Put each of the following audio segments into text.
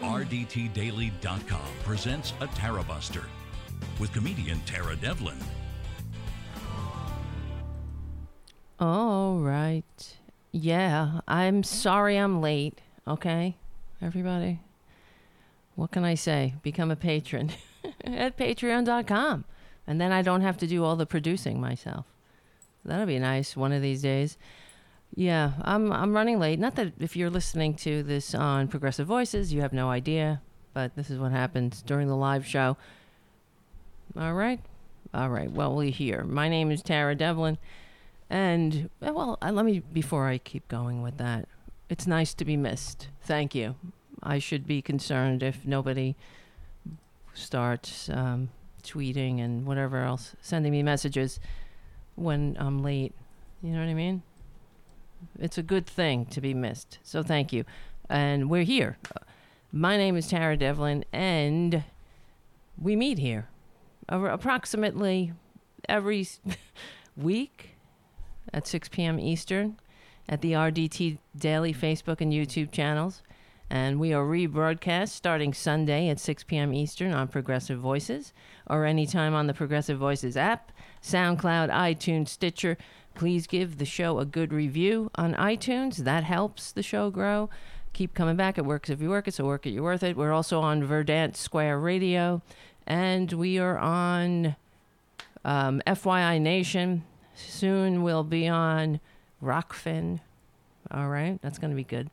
RDTDaily.com presents a Tara Buster with comedian Tara Devlin. All right. Yeah, I'm sorry I'm late. Okay, everybody. What can I say? Become a patron at patreon.com. And then I don't have to do all the producing myself. That'll be nice one of these days. Yeah, I'm I'm running late. Not that if you're listening to this on Progressive Voices, you have no idea, but this is what happens during the live show. All right. All right. Well, we're here. My name is Tara Devlin. And, uh, well, uh, let me, before I keep going with that, it's nice to be missed. Thank you. I should be concerned if nobody starts um, tweeting and whatever else, sending me messages when I'm late. You know what I mean? It's a good thing to be missed. So thank you. And we're here. My name is Tara Devlin, and we meet here approximately every week at 6 p.m. Eastern at the RDT Daily Facebook and YouTube channels. And we are rebroadcast starting Sunday at 6 p.m. Eastern on Progressive Voices or anytime on the Progressive Voices app, SoundCloud, iTunes, Stitcher. Please give the show a good review on iTunes. That helps the show grow. Keep coming back. It works if you work it, so work it, you're worth it. We're also on Verdant Square Radio, and we are on um, FYI Nation Soon we'll be on Rokfin. All right, that's going to be good.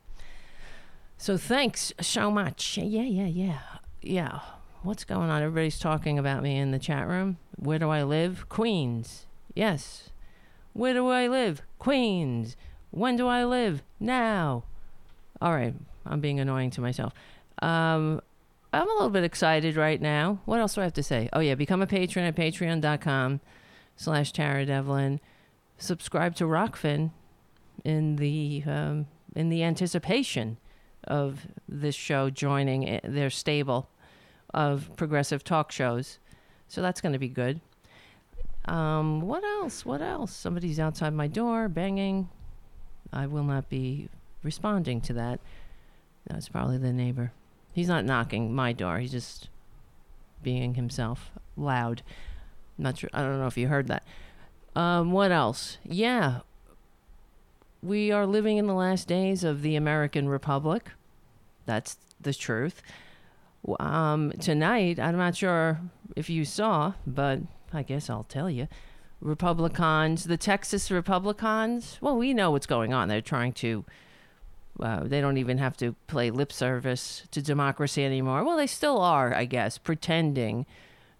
So thanks so much. Yeah, yeah, yeah. Yeah. What's going on? Everybody's talking about me in the chat room. Where do I live? Queens. Yes. Where do I live? Queens. When do I live? Now. All right. I'm being annoying to myself. Um, I'm a little bit excited right now. What else do I have to say? Oh, yeah. Become a patron at patreon.com slash Tara Devlin. Subscribe to Rokfin in the um, in the anticipation of this show joining their stable of progressive talk shows. So that's going to be good. Um, what else? What else? Somebody's outside my door banging. I will not be responding to that. That's probably the neighbor. He's not knocking my door. He's just being himself loud not sure. I don't know if you heard that. Um, what else? Yeah. We are living in the last days of the American Republic. That's the truth. Um, tonight, I'm not sure if you saw, but I guess I'll tell you. Republicans, the Texas Republicans, well, we know what's going on. They're trying to, uh, they don't even have to play lip service to democracy anymore. Well, they still are, I guess, pretending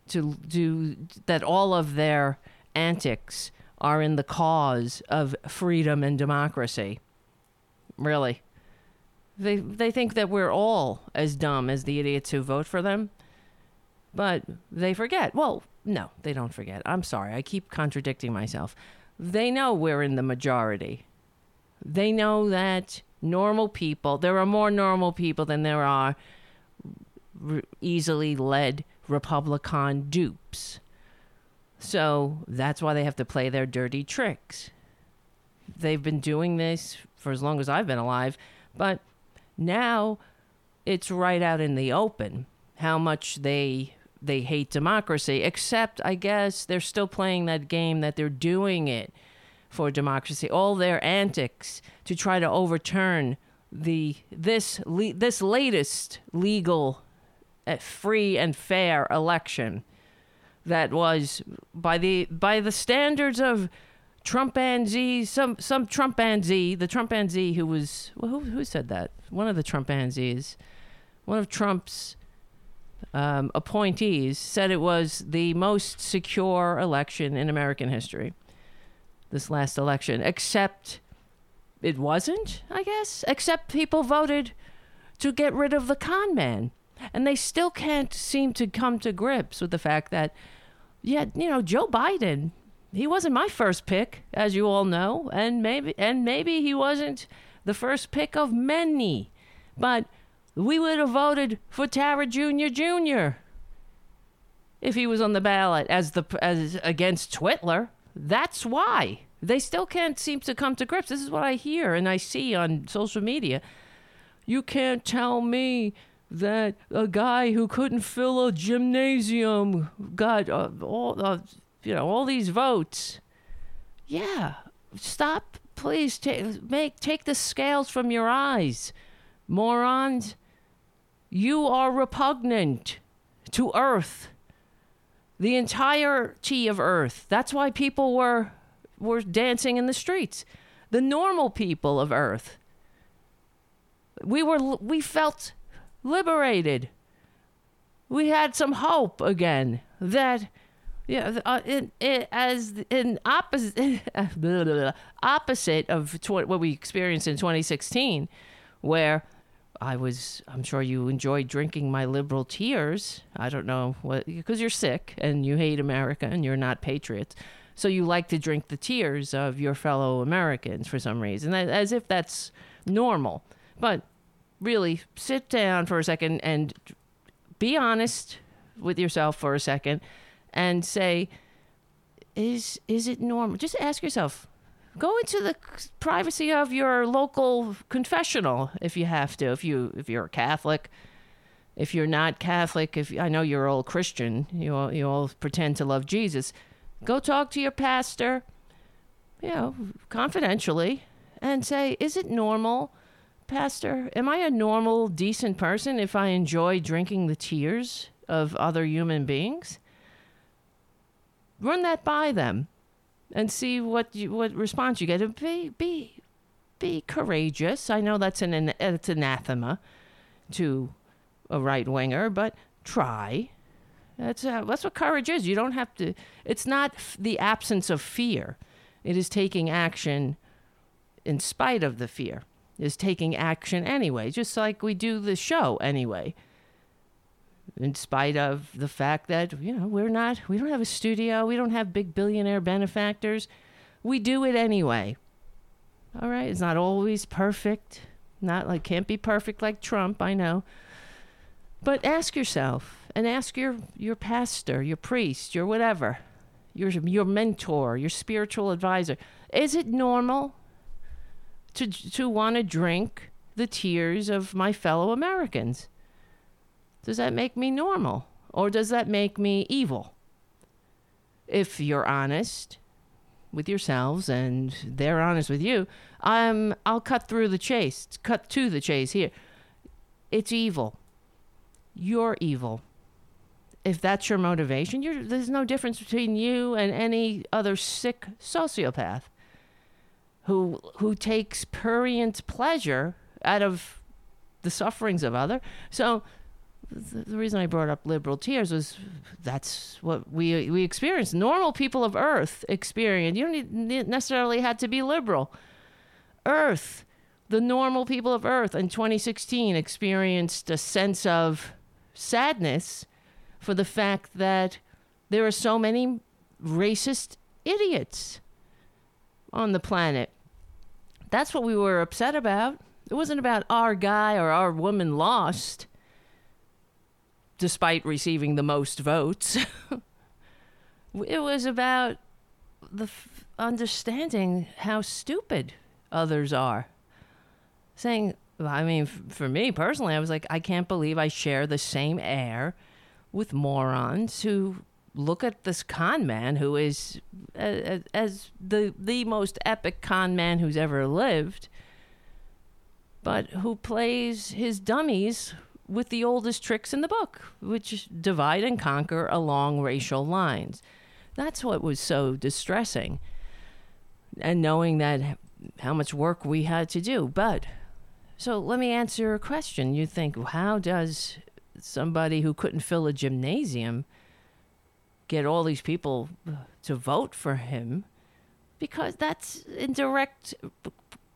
to do that all of their antics are in the cause of freedom and democracy. Really. They they think that we're all as dumb as the idiots who vote for them. But they forget. Well, no, they don't forget. I'm sorry. I keep contradicting myself. They know we're in the majority. They know that normal people, there are more normal people than there are easily led Republican dupes. So that's why they have to play their dirty tricks. They've been doing this for as long as I've been alive, but now it's right out in the open how much they they hate democracy except I guess they're still playing that game that they're doing it for democracy all their antics to try to overturn the this le- this latest legal a free and fair election that was by the by the standards of Trumpanzee, some some Trumpanzee, the Trumpanzee who was well, who who said that? One of the Trumpanzees, one of Trump's um, appointees said it was the most secure election in American history. This last election, except it wasn't, I guess. Except people voted to get rid of the con man and they still can't seem to come to grips with the fact that, yeah, you know, Joe Biden, he wasn't my first pick, as you all know, and maybe and maybe he wasn't the first pick of many, but we would have voted for Tara Jr. Jr. if he was on the ballot as the as against Twitler. That's why they still can't seem to come to grips. This is what I hear and I see on social media. You can't tell me that a guy who couldn't fill a gymnasium got uh, all uh, you know all these votes. Yeah, stop, please. Take make take the scales from your eyes, morons. You are repugnant to Earth, the entirety of Earth. That's why people were were dancing in the streets. The normal people of Earth. We were we felt liberated. We had some hope again that yeah, uh, in, as in opposite opposite of tw- what we experienced in 2016, where I was, I'm sure you enjoyed drinking my liberal tears. I don't know what, because you're sick and you hate America and you're not patriots. So you like to drink the tears of your fellow Americans for some reason, as if that's normal. But really, sit down for a second and be honest with yourself for a second and say, is is it normal? Just ask yourself, go into the privacy of your local confessional if you have to if you if you're a catholic. If you're not catholic if i know you're all christian you all, you all pretend to love jesus. Go talk to your pastor you know confidentially and say is it normal pastor am i a normal decent person if i enjoy drinking the tears of other human beings? Run that by them and see what you, what response you get. Be be be courageous. I know that's an, an it's anathema to a right winger, but try. That's uh, that's what courage is. You don't have to. It's not f- the absence of fear. It is taking action in spite of the fear. Is taking action anyway, just like we do the show anyway in spite of the fact that you know we're not we don't have a studio we don't have big billionaire benefactors. We do it anyway. All right it's not always perfect not like can't be perfect like trump i know. But ask yourself and ask your your pastor your priest your whatever your your mentor your spiritual advisor. Is it normal to to want to drink the tears of my fellow americans does that make me normal? Or does that make me evil? If you're honest with yourselves and they're honest with you, I'm I'll cut through the chase, cut to the chase here. It's evil. You're evil. If that's your motivation, there's no difference between you and any other sick sociopath who who takes prurient pleasure out of the sufferings of other. So the reason I brought up liberal tears was that's what we we experience. Normal people of Earth experience. You don't need, necessarily had to be liberal. Earth, the normal people of Earth in 2016 experienced a sense of sadness for the fact that there are so many racist idiots on the planet. That's what we were upset about. It wasn't about our guy or our woman lost despite receiving the most votes. it was about the f- understanding how stupid others are. Saying, I mean, f- for me personally, I was like, I can't believe I share the same air with morons who look at this con man who is uh, as the the most epic con man who's ever lived, but who plays his dummies with the oldest tricks in the book, which divide and conquer along racial lines. That's what was so distressing. And knowing that how much work we had to do. But so let me answer a question. You think, how does somebody who couldn't fill a gymnasium get all these people to vote for him? Because that's in direct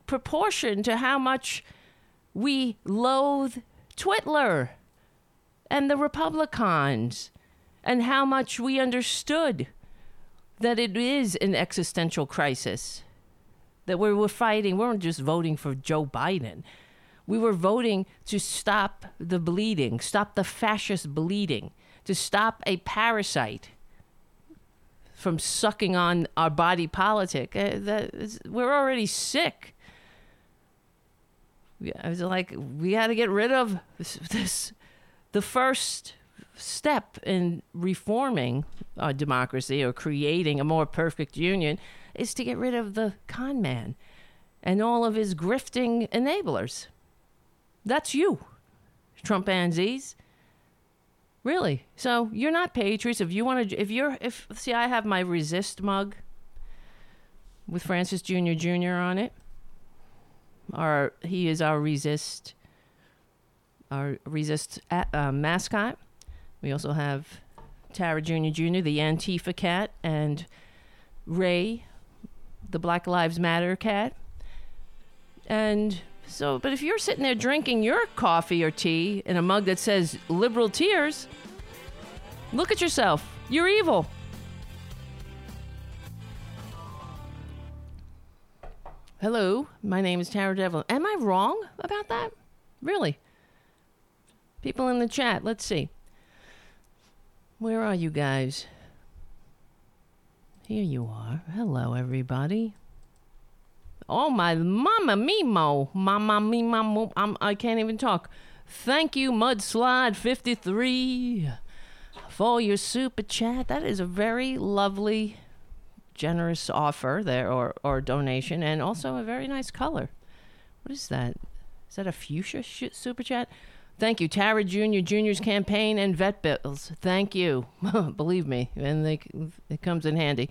proportion to how much we loathe Twitler and the Republicans and how much we understood that it is an existential crisis. That we were fighting, we weren't just voting for Joe Biden. We were voting to stop the bleeding, stop the fascist bleeding, to stop a parasite from sucking on our body politic. Uh, we're already sick I was like, we had to get rid of this, this the first step in reforming our democracy or creating a more perfect union is to get rid of the con man and all of his grifting enablers. That's you, Trumpanzees. Really? So you're not patriots. If you want to, if you're, if see, I have my resist mug with Francis Jr. Jr. on it. Our he is our resist, our resist uh, mascot. We also have Tara Jr. Jr., the Antifa cat, and Ray, the Black Lives Matter cat. And so, but if you're sitting there drinking your coffee or tea in a mug that says liberal tears, look at yourself. You're evil. Hello, my name is Tara Devlin. Am I wrong about that? Really? People in the chat, let's see. Where are you guys? Here you are. Hello, everybody. Oh, my mama mimo. Mama mimo. I'm, I can't even talk. Thank you, Mudslide53, for your super chat. That is a very lovely, generous offer there or, or donation, and also a very nice color. What is that? Is that a fuchsia sh- super chat? Thank you, Tara Jr. Jr.'s campaign and vet bills. Thank you. Believe me, and they, it comes in handy.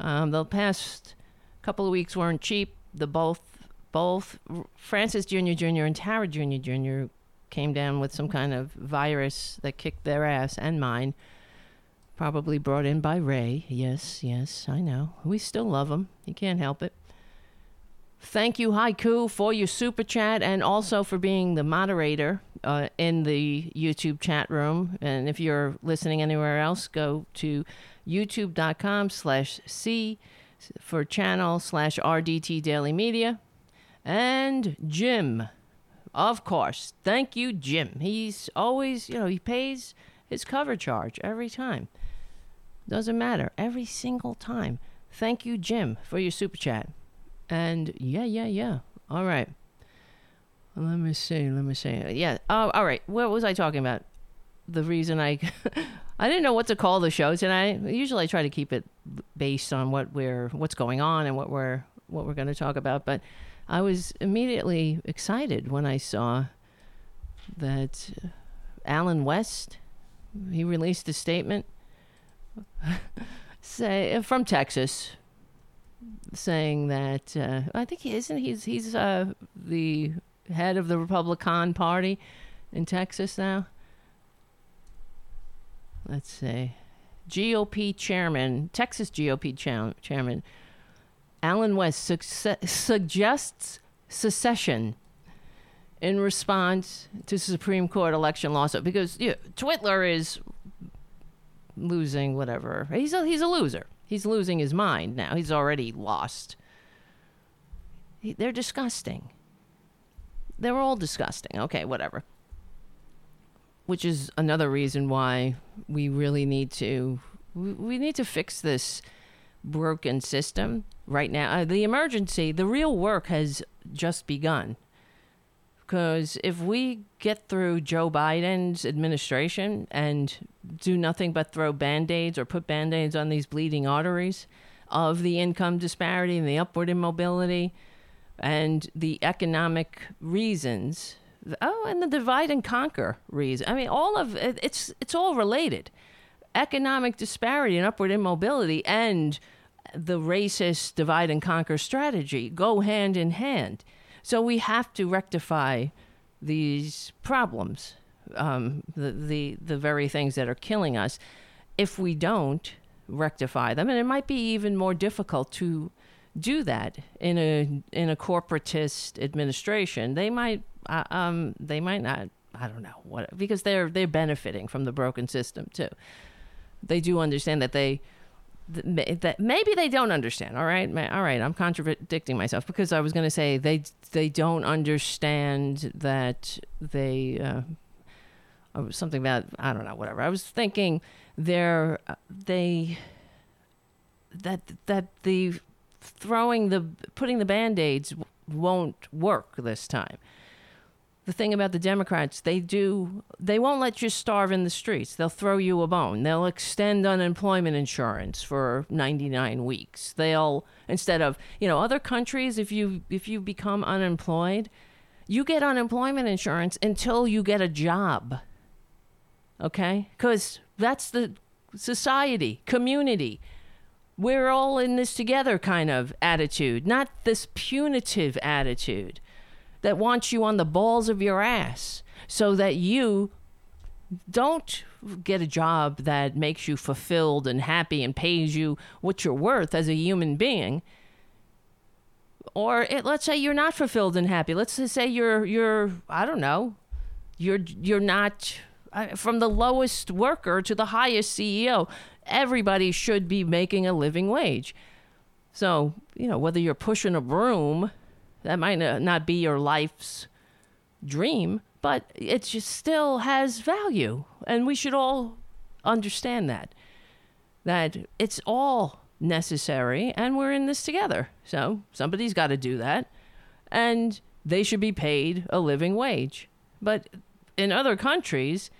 Um, the past couple of weeks weren't cheap. The both both Francis Jr. Jr. and Tara Jr. Jr. came down with some kind of virus that kicked their ass and mine. Probably brought in by Ray. Yes, yes, I know. We still love him. He can't help it. Thank you, Haiku, for your super chat and also for being the moderator uh, in the YouTube chat room. And if you're listening anywhere else, go to youtube.com slash C for channel slash RDT Daily Media. And Jim, of course. Thank you, Jim. He's always, you know, he pays his cover charge every time. Doesn't matter. Every single time. Thank you, Jim, for your super chat. And yeah, yeah, yeah. All right. Let me see. Let me see. Yeah. Oh, all right. What was I talking about? The reason I I didn't know what to call the show tonight. Usually, I try to keep it based on what we're what's going on and what we're what we're going to talk about. But I was immediately excited when I saw that Allen West he released a statement say from Texas saying that uh, I think he isn't he's he's uh, the head of the Republican Party in Texas now. Let's see. GOP chairman, Texas GOP cha- chairman, Allen West su- suggests secession in response to Supreme Court election lawsuit because you know, Twitler is losing whatever. He's a, he's a loser. He's losing his mind now. He's already lost. He, they're disgusting. They're all disgusting. Okay, whatever. Which is another reason why we really need to we, we need to fix this broken system right now. Uh, the emergency, the real work has just begun. Because if we get through Joe Biden's administration and do nothing but throw band aids or put band aids on these bleeding arteries of the income disparity and the upward immobility and the economic reasons, oh, and the divide and conquer reason. I mean, all of it, it's it's all related. Economic disparity and upward immobility and the racist divide and conquer strategy go hand in hand. So we have to rectify these problems, um, the, the, the very things that are killing us. If we don't rectify them, and it might be even more difficult to do that in a in a corporatist administration, they might uh, um, they might not. I don't know what because they're they're benefiting from the broken system too. They do understand that they that maybe they don't understand. All right, all right. I'm contradicting myself because I was going to say they they don't understand that they uh, something about I don't know whatever. I was thinking they're they that that the throwing the putting the band-aids won't work this time the thing about the Democrats, they do they won't let you starve in the streets. They'll throw you a bone. They'll extend unemployment insurance for 99 weeks. They'll instead of, you know, other countries if you if you become unemployed, you get unemployment insurance until you get a job. Okay? Cuz that's the society, community. We're all in this together kind of attitude, not this punitive attitude that wants you on the balls of your ass so that you don't get a job that makes you fulfilled and happy and pays you what you're worth as a human being. Or it, let's say you're not fulfilled and happy. Let's say you're you're i don't know you're you're not uh, from the lowest worker to the highest ceo everybody should be making a living wage. So you know whether you're pushing a broom that might not be your life's dream, but it just still has value. And we should all understand that. That it's all necessary and we're in this together. So somebody's got to do that. And they should be paid a living wage. But in other countries,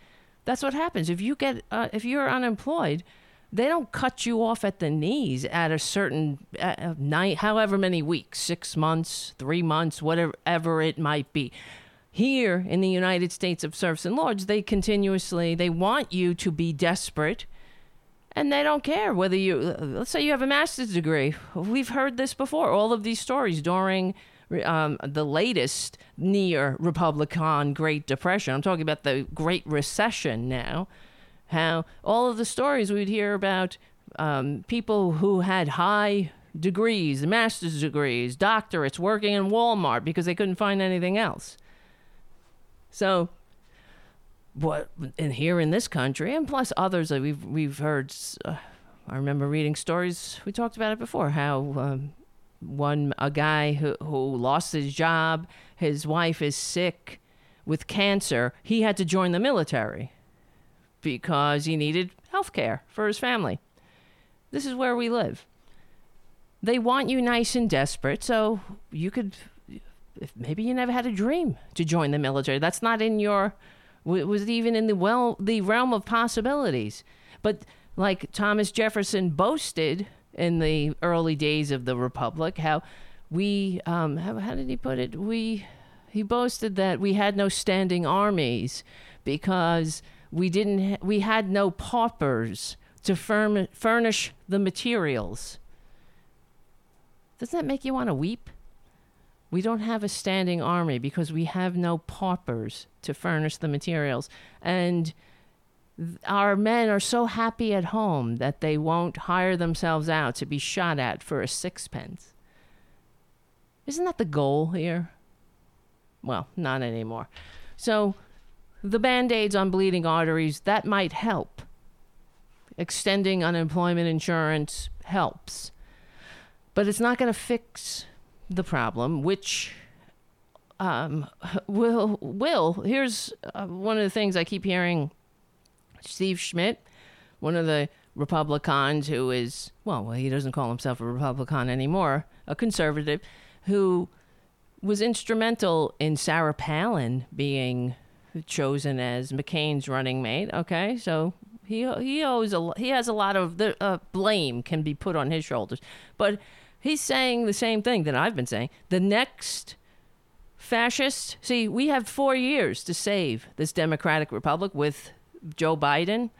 that's what happens. If you get uh, if you're unemployed, they don't cut you off at the knees at a certain uh, night, however many weeks, six months, three months, whatever it might be. Here in the United States of Serfs and Lords, they continuously they want you to be desperate, and they don't care whether you. Let's say you have a master's degree. We've heard this before. All of these stories during um, the latest near Republican Great Depression. I'm talking about the Great Recession now how all of the stories we'd hear about um, people who had high degrees, master's degrees, doctorates, working in Walmart because they couldn't find anything else. So, what and here in this country, and plus others that we've we've heard. Uh, I remember reading stories. We talked about it before. How um, one a guy who who lost his job, his wife is sick with cancer. He had to join the military because he needed health care for his family. This is where we live. They want you nice and desperate, so you could, if maybe you never had a dream to join the military. That's not in your, was even in the well, the realm of possibilities. But like Thomas Jefferson boasted in the early days of the republic, how we, um, how, how did he put it? We, he boasted that we had no standing armies because we didn't. Ha- we had no paupers to firm- furnish the materials. Doesn't that make you want to weep? We don't have a standing army because we have no paupers to furnish the materials. And our men are so happy at home that they won't hire themselves out to be shot at for a sixpence. Isn't that the goal here? Well, not anymore. So the band aids on bleeding arteries, that might help. Extending unemployment insurance helps. But it's not going to fix the problem, which um, will, will. Here's uh, one of the things I keep hearing Steve Schmidt, one of the Republicans who is, well, he doesn't call himself a Republican anymore, a conservative, who was instrumental in Sarah Palin being chosen as McCain's running mate. Okay, so he he owes a he has a lot of the uh, blame can be put on his shoulders, but he's saying the same thing that I've been saying. The next fascist. See, we have four years to save this democratic republic with Joe Biden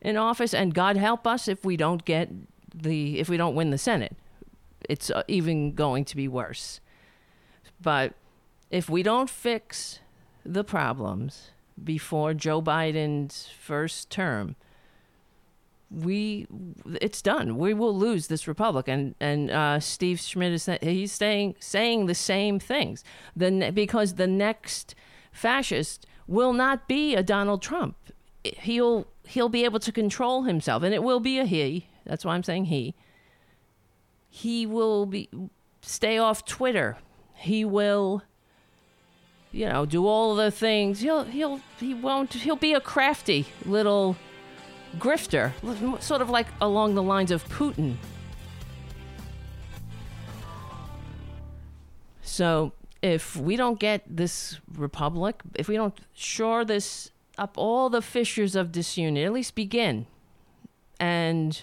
in office, and God help us if we don't get the if we don't win the Senate. It's uh, even going to be worse. But if we don't fix the problems before Joe Biden's first term, we it's done. We will lose this republic, and and uh, Steve Schmidt is he's saying saying the same things. The because the next fascist will not be a Donald Trump. He'll he'll be able to control himself, and it will be a he. That's why I'm saying he. He will be stay off Twitter. He will you know, do all the things. He'll he'll he won't he'll be a crafty little grifter, sort of like along the lines of Putin. So if we don't get this republic, if we don't shore this up all the fissures of disunity, at least begin and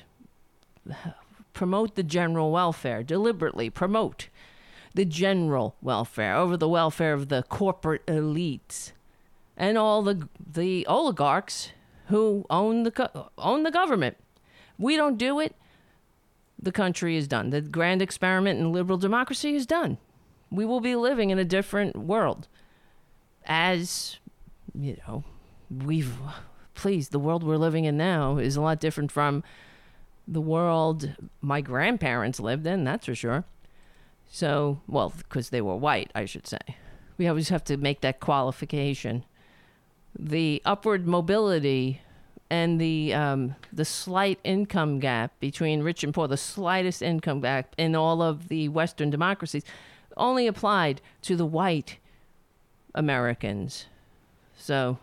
promote the general welfare, deliberately promote the general welfare over the welfare of the corporate elites and all the the oligarchs who own the own the government. We don't do it, the country is done. The grand experiment in liberal democracy is done. We will be living in a different world. As you know, we've please the world we're living in now is a lot different from the world my grandparents lived in, that's for sure. So, well, because they were white, I should say. We always have to make that qualification. The upward mobility and the um, the slight income gap between rich and poor, the slightest income gap in all of the Western democracies, only applied to the white Americans. So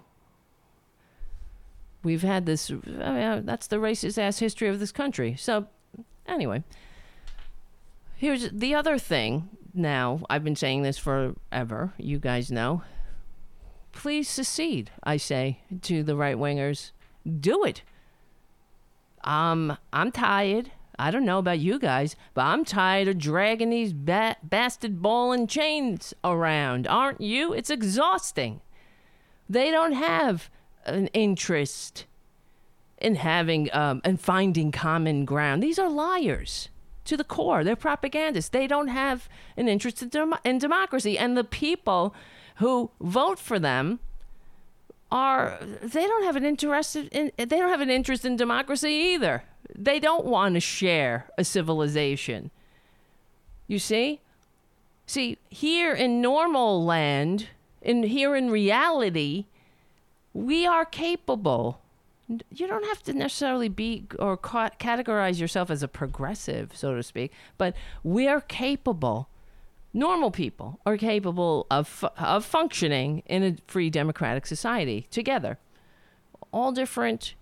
we've had this. I mean, that's the racist ass history of this country. So anyway, here's the other thing. Now I've been saying this forever. You guys know. Please secede, I say to the right wingers. Do it. Um, I'm tired. I don't know about you guys, but I'm tired of dragging these ba- bastard ball and chains around. Aren't you? It's exhausting. They don't have an interest in having um, and finding common ground. These are liars to the core. They're propagandists. They don't have an interest in, dem- in democracy, and the people who vote for them are they don't have an interest in they don't have an interest in democracy either. They don't want to share a civilization. You see? See, here in normal land, in here in reality, we are capable. You don't have to necessarily be or ca- categorize yourself as a progressive, so to speak, but we are capable. Normal people are capable of, fu- of functioning in a free democratic society together. All different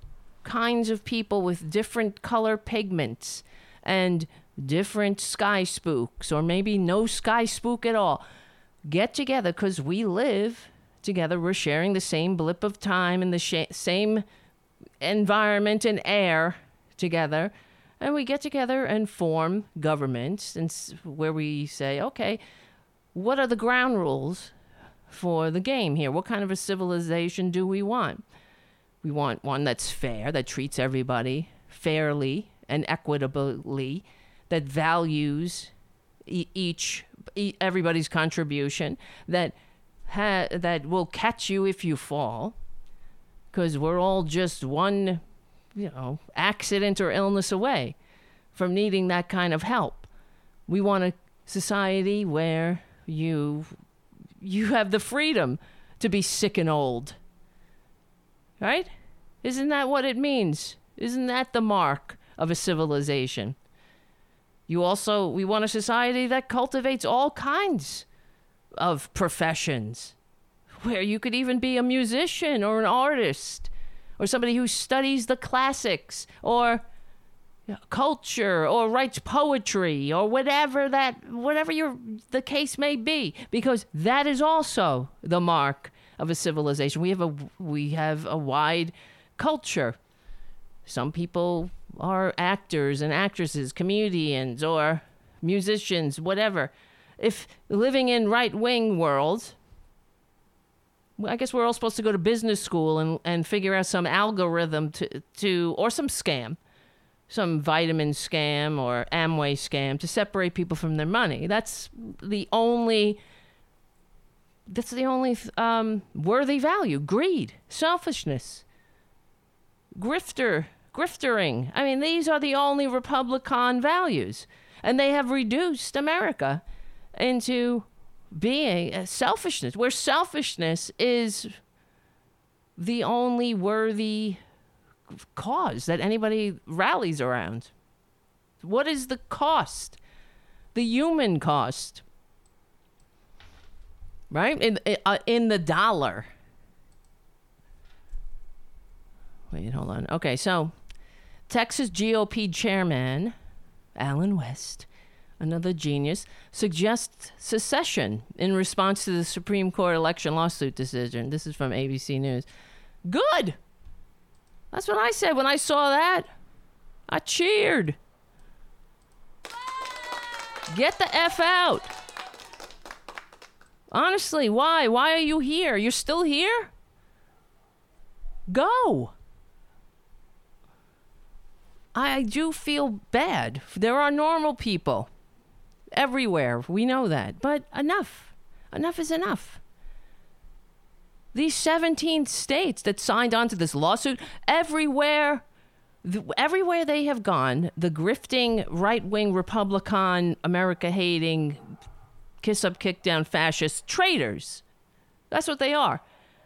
kinds of people with different color pigments and different sky spooks, or maybe no sky spook at all, get together because we live together. We're sharing the same blip of time and the sh- same environment and air together. And we get together and form governments and where we say, okay, what are the ground rules for the game here? What kind of a civilization do we want? We want one that's fair, that treats everybody fairly and equitably, that values each everybody's contribution, that ha- that will catch you if you fall, because we're all just one, you know, accident or illness away from needing that kind of help. We want a society where you you have the freedom to be sick and old Right? Isn't that what it means? Isn't that the mark of a civilization? You also, we want a society that cultivates all kinds of professions, where you could even be a musician or an artist, or somebody who studies the classics, or culture or writes poetry or whatever that whatever your the case may be. Because that is also the mark of a civilization. We have a we have a wide culture. Some people are actors and actresses comedians or musicians whatever. If living in right wing world I guess we're all supposed to go to business school and, and figure out some algorithm to, to or some scam some vitamin scam or Amway scam to separate people from their money. That's the only that's the only um, worthy value. Greed, selfishness, grifter, griftering. I mean, these are the only Republican values, and they have reduced America into being uh, selfishness, where selfishness is the only worthy cause that anybody rallies around. What is the cost? The human cost. Right? In, uh, in the dollar. Wait, hold on. Okay, so Texas GOP chairman Allen West another genius, suggests secession in response to the Supreme Court election lawsuit decision. This is from ABC News. Good. That's what I said when I saw that. I cheered. Get the F out. Honestly, why? Why are you here? You're still here? Go. I do feel bad. There are normal people everywhere. We know that. But enough. Enough is enough. These 17 states that signed on to this lawsuit, everywhere everywhere they have gone, the grifting right wing Republican, America hating, kiss up, kick down fascist traitors. That's what they are.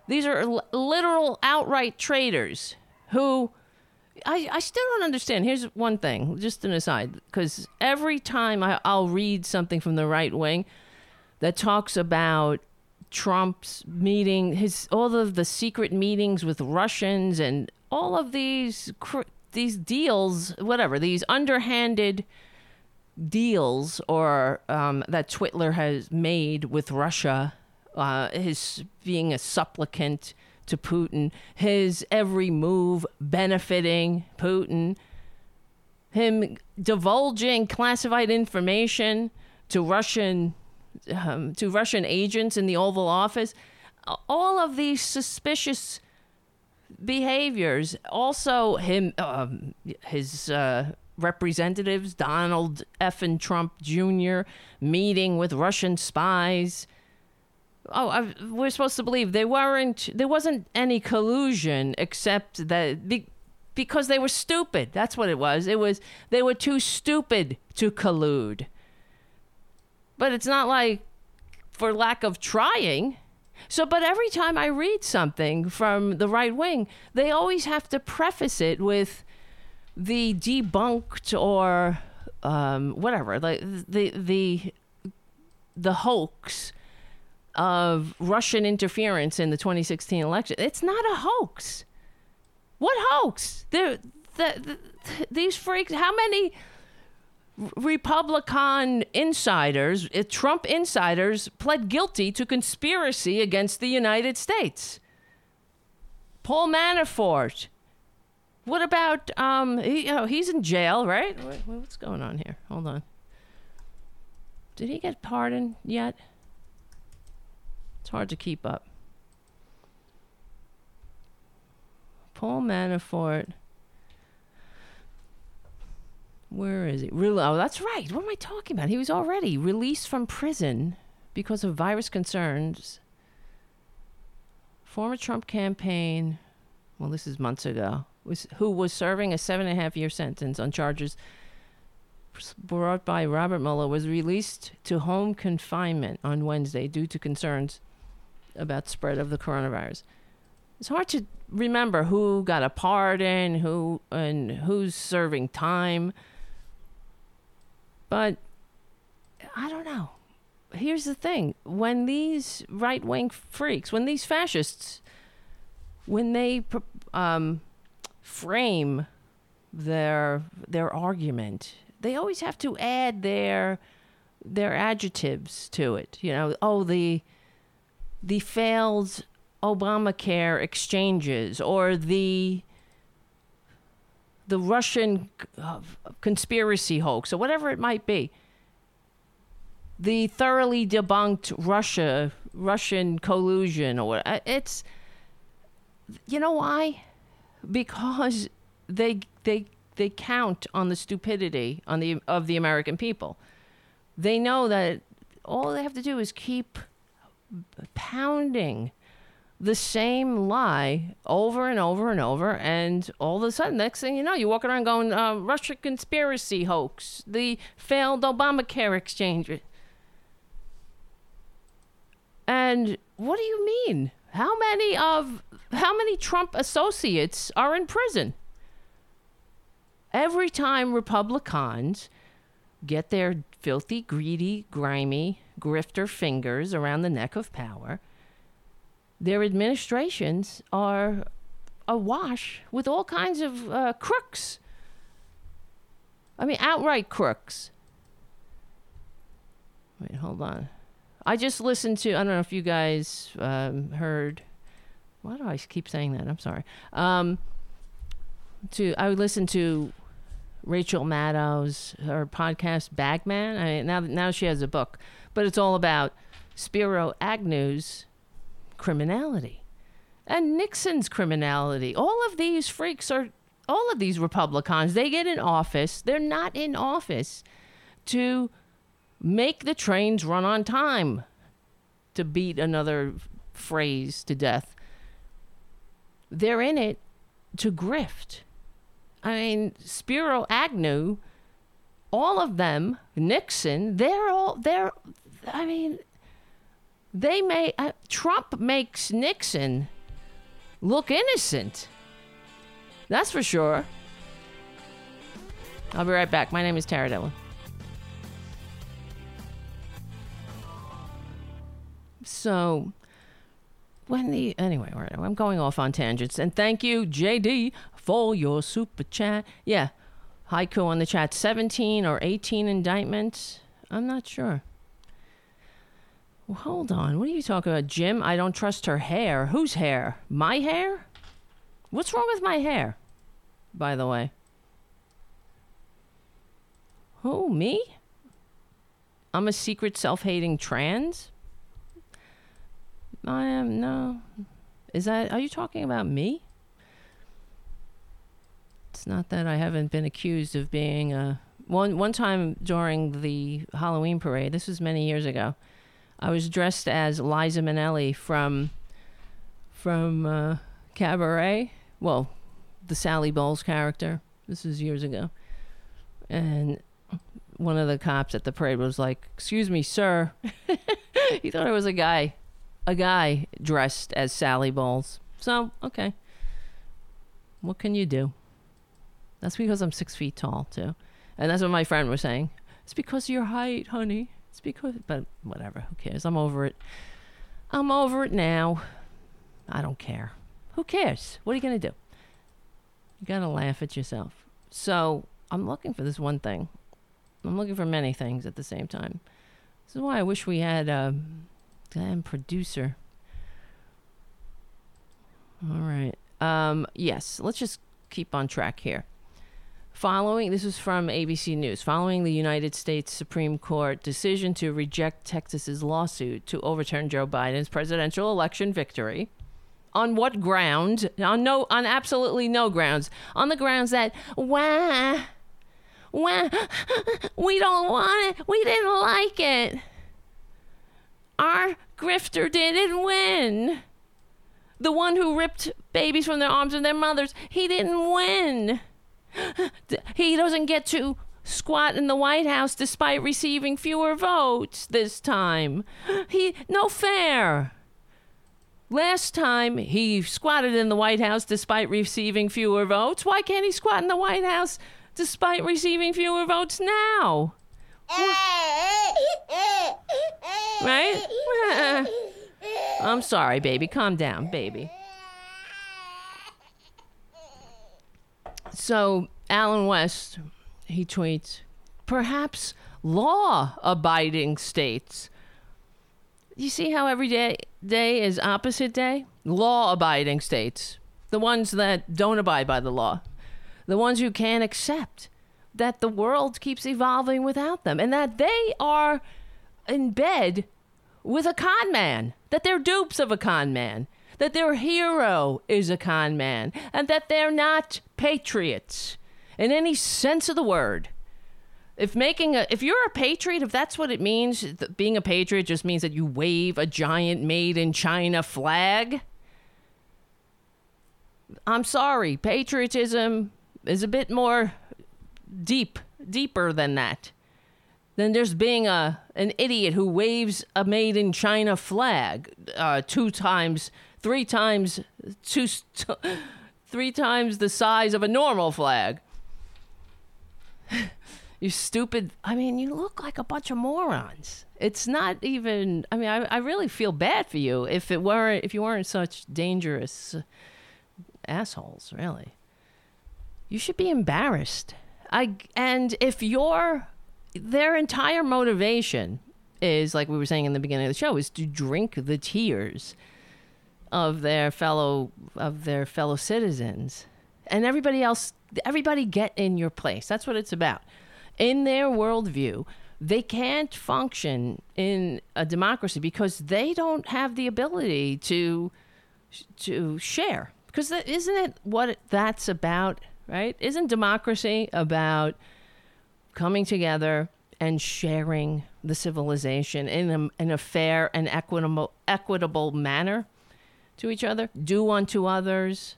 These are l- literal outright traitors who I, I still don't understand. Here's one thing, just an aside, because every time I, I'll read something from the right wing that talks about Trump's meeting, his all of the secret meetings with Russians and all of these these deals, whatever these underhanded deals or um, that Twitler has made with Russia, uh, his being a supplicant to Putin, his every move benefiting Putin, him divulging classified information to Russian um, to Russian agents in the Oval Office. All of these suspicious behaviors. Also, him, um, his uh, representatives, Donald F. and Trump Jr., meeting with Russian spies. Oh, I, we're supposed to believe they weren't. There wasn't any collusion except that be, because they were stupid. That's what it was. It was they were too stupid to collude. But it's not like for lack of trying. So, but every time I read something from the right wing, they always have to preface it with the debunked or um, whatever, like the the the hoax of Russian interference in the 2016 election. It's not a hoax. What hoax? the, the, these freaks. How many? Republican insiders, uh, Trump insiders, pled guilty to conspiracy against the United States. Paul Manafort. What about um? He, oh, he's in jail, right? What's going on here? Hold on. Did he get pardoned yet? It's hard to keep up. Paul Manafort where is he? Oh, that's right. What am I talking about? He was already released from prison because of virus concerns. Former Trump campaign, well, this is months ago, was who was serving a seven and a half year sentence on charges brought by Robert Mueller, was released to home confinement on Wednesday due to concerns about spread of the coronavirus. It's hard to remember who got a pardon, who and who's serving time. But I don't know. Here's the thing when these right wing freaks, when these fascists, when they um, frame their their argument, they always have to add their their adjectives to it. You know, oh the the failed Obamacare exchanges or the the Russian uh, conspiracy hoax or whatever it might be, the thoroughly debunked Russia Russian collusion or uh, it's you know why? Because they they they count on the stupidity on the of the American people. They know that all they have to do is keep pounding the same lie over and over and over, and all of a sudden, next thing you know, you're walking around going, uh, Russia conspiracy hoax, the failed Obamacare exchange. And what do you mean? How many of how many Trump associates are in prison? Every time Republicans get their filthy, greedy, grimy, grifter fingers around the neck of power, their administrations are awash with all kinds of uh, crooks. I mean, outright crooks. Wait, hold on. I just listened to. I don't know if you guys um, heard. Why do I keep saying that? I'm sorry. Um, to I listened to Rachel Maddow's her podcast Bagman. I mean, now now she has a book, but it's all about Spiro Agnew's criminality and Nixon's criminality. All of these freaks are all of these Republicans. They get in office. They're not in office to make the trains run on time. To beat another phrase to death. They're in it to grift. I mean, Spiro Agnew, all of them, Nixon, they're all, they're, I mean, they may, uh, Trump makes Nixon look innocent. That's for sure. I'll be right back. My name is Tara Dillon. So, when the anyway, I'm going off on tangents, and thank you, JD, for your super chat. Yeah, haiku on the chat. 17 or 18 indictments. I'm not sure. Well, hold on. What are you talking about, Jim? I don't trust her hair. Whose hair? My hair? What's wrong with my hair? By the way. Who, me? I'm a secret self hating trans? I am, no. Is that, are you talking about me? It's not that I haven't been accused of being a. One, one time during the Halloween parade, this was many years ago, I was dressed as Liza Minnelli from from uh, Cabaret. Well, the Sally Bowles character. This was years ago, and one of the cops at the parade was like, "Excuse me, sir." he thought I was a guy, a guy dressed as Sally Bowles. So okay, what can you do? That's because I'm six feet tall too, and that's what my friend was saying. It's because of your height, honey. It's because, but whatever. Who cares? I'm over it. I'm over it now. I don't care. Who cares? What are you to do? You got to laugh at yourself. So I'm looking for this one thing. I'm looking for many things at the same time. This is why I wish we had a damn producer. All right. Um, yes, let's just keep on track here. Following, this is from ABC News, following the United States Supreme Court decision to reject Texas's lawsuit to overturn Joe Biden's presidential election victory. On what ground? On no, on absolutely no grounds. On the grounds that, wah, wah, we don't want it. We didn't like it. Our grifter didn't win. The one who ripped babies from their arms of their mothers, he didn't win. He doesn't get to squat in the White House despite receiving fewer votes this time. He no fair. Last time he squatted in the White House despite receiving fewer votes. Why can't he squat in the White House despite receiving fewer votes now? right? I'm sorry, baby. Calm down, baby. So Allen West, he tweets, perhaps law-abiding states. You see how every day day is opposite day? Law-abiding states, the ones that don't abide by the law, the ones who can't accept that the world keeps evolving without them, and that they are in bed with a con man, that they're dupes of a con man, that their hero is a con man, and that they're not patriots in any sense of the word. If making a, if you're a patriot, if that's what it means, being a patriot just means that you wave a giant made in China flag. I'm sorry, patriotism is a bit more deep, deeper than that. Than there's being a an idiot who waves a made in China flag uh, two times, three times, two, three times the size of a normal flag. you stupid. I mean, you look like a bunch of morons. It's not even. I mean, I, I really feel bad for you if it weren't if you weren't such dangerous assholes. Really, you should be embarrassed. I and if your their entire motivation is, like we were saying in the beginning of the show, is to drink the tears of their fellow of their fellow citizens, and everybody else. Everybody get in your place. That's what it's about. In their worldview, they can't function in a democracy because they don't have the ability to to share. Because isn't it what that's about, right? Isn't democracy about coming together and sharing the civilization in a, in a fair and equitable equitable manner to each other? Do unto others,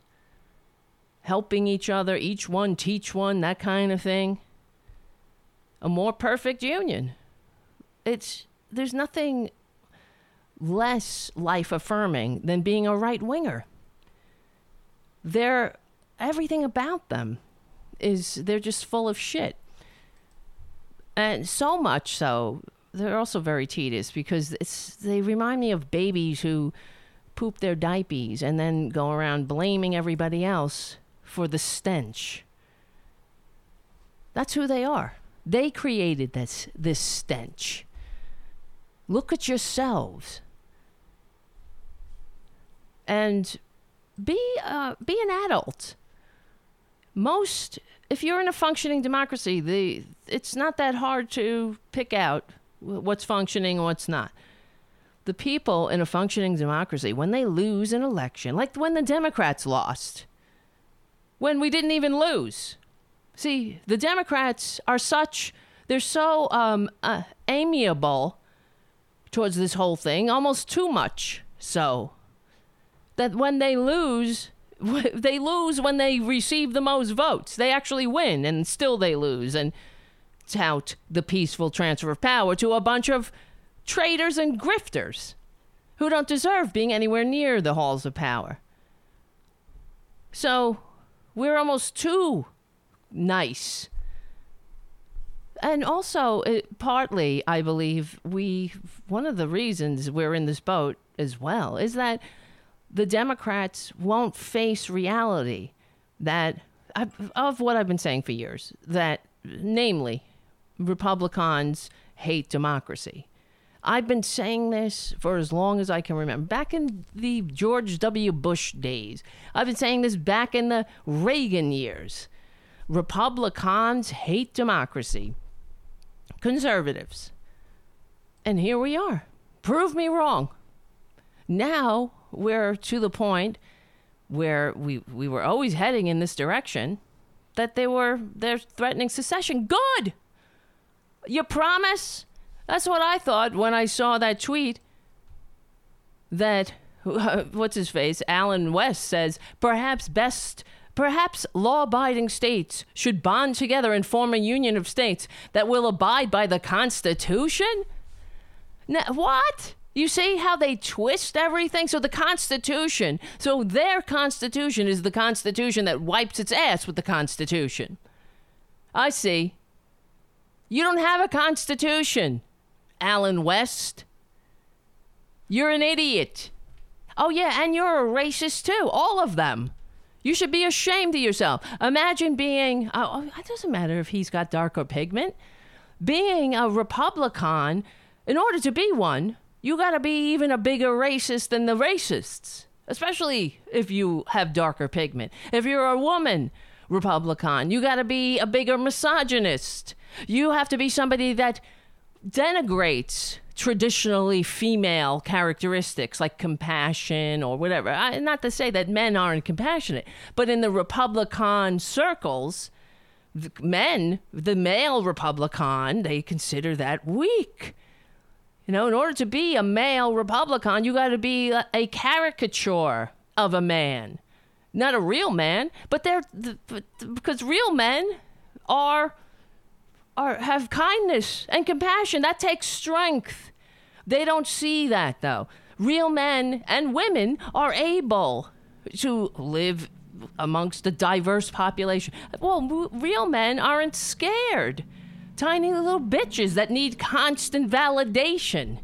helping each other, each one teach one, that kind of thing a more perfect union. It's there's nothing less life affirming than being a right winger. They're everything about them is they're just full of shit. And so much so, they're also very tedious because it's they remind me of babies who poop their diapers and then go around blaming everybody else for the stench. That's who they are. They created this this stench. Look at yourselves. And be uh, be an adult. Most if you're in a functioning democracy, the it's not that hard to pick out what's functioning and what's not. The people in a functioning democracy, when they lose an election, like when the Democrats lost, when we didn't even lose, See, the Democrats are such, they're so um, uh, amiable towards this whole thing, almost too much so, that when they lose, they lose when they receive the most votes. They actually win, and still they lose and tout the peaceful transfer of power to a bunch of traitors and grifters who don't deserve being anywhere near the halls of power. So we're almost too nice. And also, it, partly, I believe we one of the reasons we're in this boat as well is that the Democrats won't face reality that of what I've been saying for years that namely Republicans hate democracy. I've been saying this for as long as I can remember. Back in the George W. Bush days. I've been saying this back in the Reagan years. Republicans hate democracy. Conservatives. And here we are. Prove me wrong. Now we're to the point where we, we were always heading in this direction that they were they're threatening secession. Good. You promise? That's what I thought when I saw that tweet that what's his face? Allen West says perhaps best Perhaps law abiding states should bond together and form a union of states that will abide by the Constitution? Now, what? You see how they twist everything? So the Constitution, so their Constitution is the Constitution that wipes its ass with the Constitution. I see. You don't have a Constitution, Allen West. You're an idiot. Oh, yeah, and you're a racist too. All of them. You should be ashamed of yourself. Imagine being, oh, oh it doesn't matter if he's got darker pigment, being a Republican, in order to be one, you got to be even a bigger racist than the racists, especially if you have darker pigment. If you're a woman, Republican, you got to be a bigger misogynist. You have to be somebody that denigrates traditionally female characteristics like compassion or whatever. I, not to say that men aren't compassionate, but in the Republican circles, the men, the male Republican, they consider that weak. You know, in order to be a male Republican, you got to be a, a, caricature of a man, not a real man. But they're because real men are are have kindness and compassion. That takes strength. They don't see that though. Real men and women are able to live amongst a diverse population. Well, real men aren't scared. Tiny little bitches that need constant validation.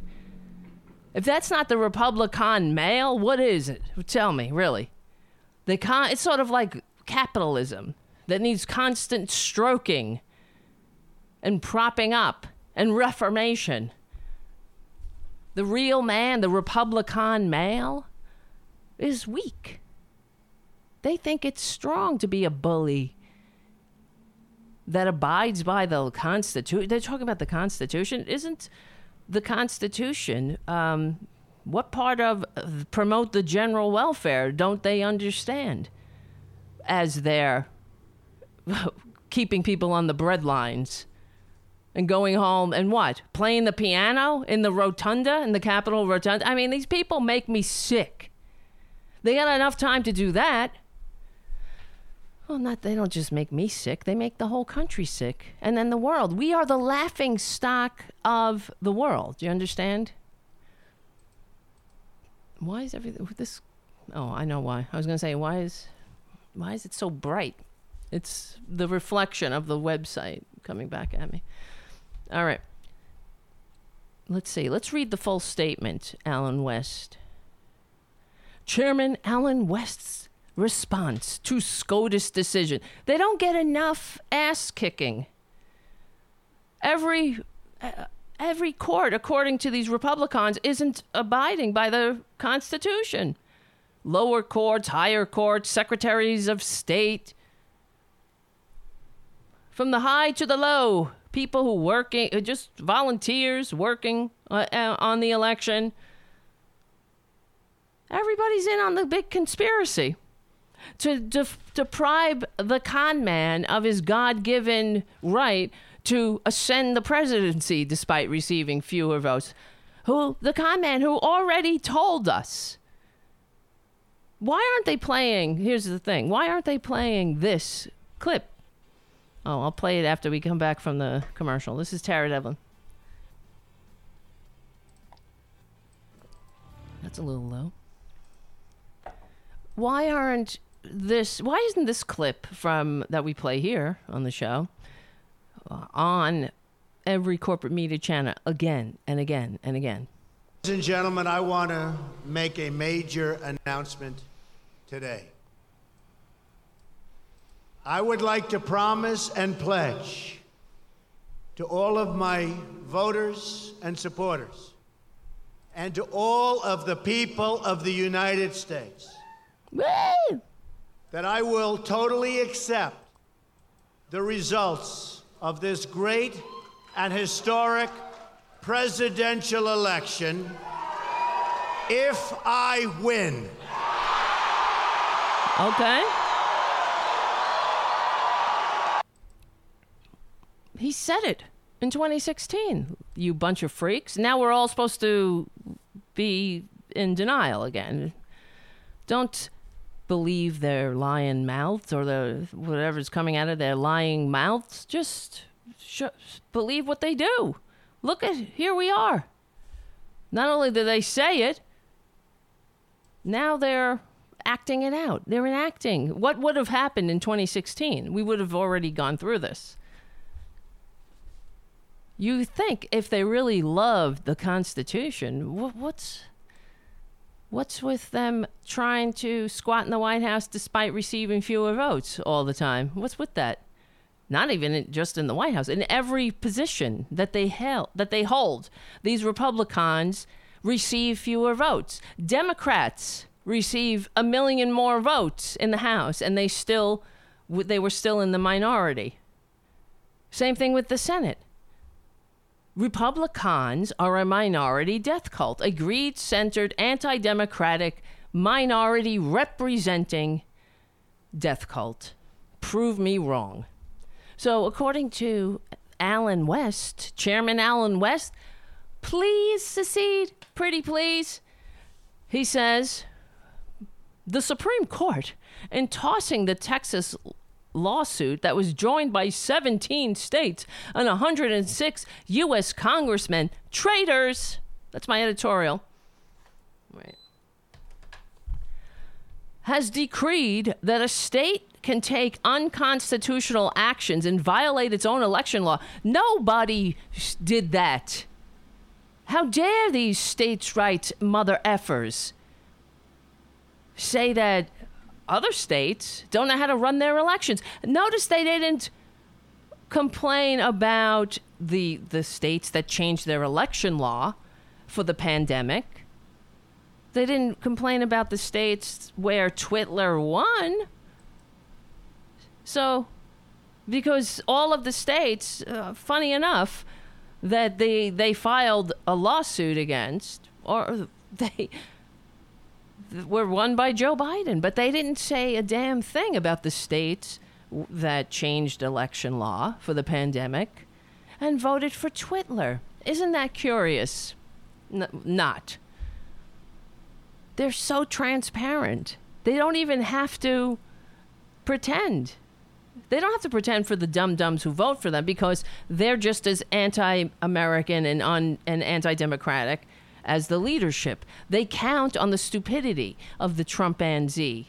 If that's not the Republican male, what is it? Tell me, really. The con- it's sort of like capitalism that needs constant stroking and propping up and reformation. the real man, the Republican male, is weak. They think it's strong to be a bully that abides by the Constitution. They're talking about the Constitution. Isn't the Constitution um, what part of uh, promote the general welfare don't they understand as they're keeping people on the breadlines and going home and what? Playing the piano in the rotunda, in the Capitol rotunda? I mean, these people make me sick. They got enough time to do that. Well, not they don't just make me sick, they make the whole country sick. And then the world. We are the laughing stock of the world. Do you understand? Why is everything this Oh, I know why. I was going to say why is why is it so bright? It's the reflection of the website coming back at me. All right. Let's see. Let's read the full statement, Allen West. Chairman Allen West's response to SCOTUS decision. They don't get enough ass kicking. Every uh, every court, according to these Republicans, isn't abiding by the Constitution. Lower courts, higher courts, secretaries of state, from the high to the low, people who working, just volunteers working uh, uh, on the election. Everybody's in on the big conspiracy to def- deprive the con man of his God given right to ascend the presidency despite receiving fewer votes. Who, the con man who already told us. Why aren't they playing? Here's the thing why aren't they playing this clip? Oh, I'll play it after we come back from the commercial. This is Tara Devlin. That's a little low. Why aren't this why isn't this clip from that we play here on the show uh, on every corporate media channel again and again and again? Ladies and gentlemen, I want to make a major announcement today. I would like to promise and pledge to all of my voters and supporters and to all of the people of the United States Woo! that I will totally accept the results of this great and historic presidential election if I win. Okay. He said it in 2016. You bunch of freaks. Now we're all supposed to be in denial again. Don't believe their lying mouths or the whatever's coming out of their lying mouths. Just sh- believe what they do. Look at here we are. Not only do they say it, now they're acting it out. They're enacting. What would have happened in 2016? We would have already gone through this. You think if they really loved the Constitution, wh- what's what's with them trying to squat in the White House despite receiving fewer votes all the time? What's with that? Not even in, just in the White House, in every position that they held, that they hold, these Republicans receive fewer votes. Democrats receive a million more votes in the House, and they still they were still in the minority. Same thing with the Senate. Republicans are a minority death cult, a greed centered, anti democratic minority representing death cult. Prove me wrong. So, according to Allen West, Chairman Allen West, please secede, pretty please. He says the Supreme Court, in tossing the Texas lawsuit that was joined by 17 states and 106 U.S. congressmen, traitors. That's my editorial. Wait. Has decreed that a state can take unconstitutional actions and violate its own election law. Nobody did that. How dare these states' rights mother effers say that other states don't know how to run their elections. Notice they didn't complain about the the states that changed their election law for the pandemic. They didn't complain about the states where Twitler won. So, because all of the states, uh, funny enough, that they they filed a lawsuit against, or they were won by Joe Biden, but they didn't say a damn thing about the states that changed election law for the pandemic and voted for Twitler. Isn't that curious? N- not. They're so transparent. They don't even have to pretend. They don't have to pretend for the dum dums who vote for them because they're just as anti American and, and anti democratic as the leadership. They count on the stupidity of the Trumpanzee,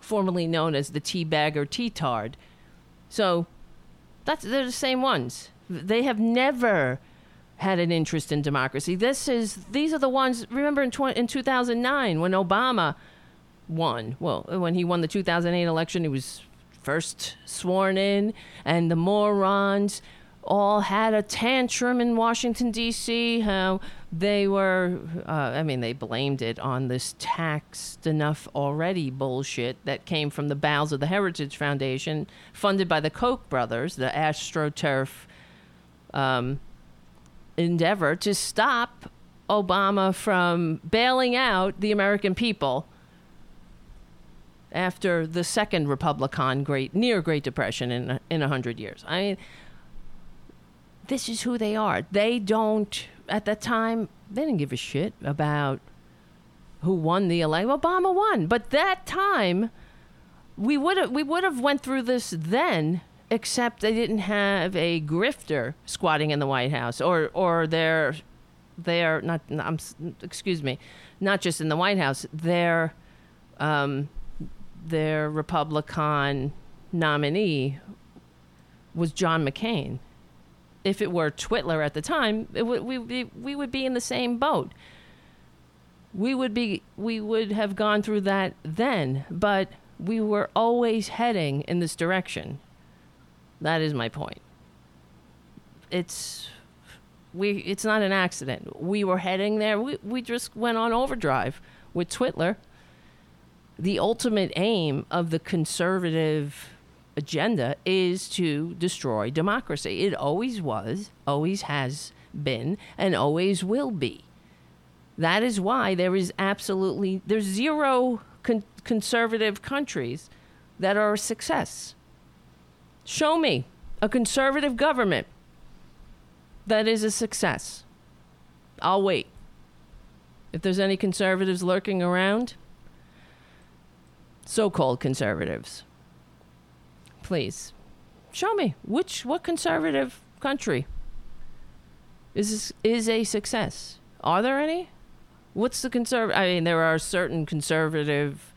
formerly known as the teabagger T-tard. So that's they're the same ones. They have never had an interest in democracy. This is these are the ones. Remember in tw- in 2009 when Obama won. Well, when he won the 2008 election, he was first sworn in, and the morons all had a tantrum in Washington D.C. How they were, uh, I mean, they blamed it on this taxed enough already bullshit that came from the bowels of the Heritage Foundation, funded by the Koch brothers, the AstroTurf um, endeavor to stop Obama from bailing out the American people after the second Republican great near Great Depression in in a hundred years. I mean, this is who they are. They don't at that time they didn't give a shit about who won the election. Obama won, but that time we would have we would have went through this then except they didn't have a grifter squatting in the White House, or or they're they're not. I'm excuse me, not just in the White House. Their um, their Republican nominee was John McCain. If it were Twitler at the time, would, we we we would be in the same boat. We would be we would have gone through that then, but we were always heading in this direction. That is my point. It's we it's not an accident. We were heading there. We we just went on overdrive with Twitler. The ultimate aim of the conservative agenda is to destroy democracy. It always was, always has been, and always will be. That is why there is absolutely there's zero con- conservative countries that are a success. Show me a conservative government that is a success. I'll wait. If there's any conservatives lurking around, so called conservatives, please show me which what conservative country is is a success. Are there any? What's the conservative? I mean, there are certain conservative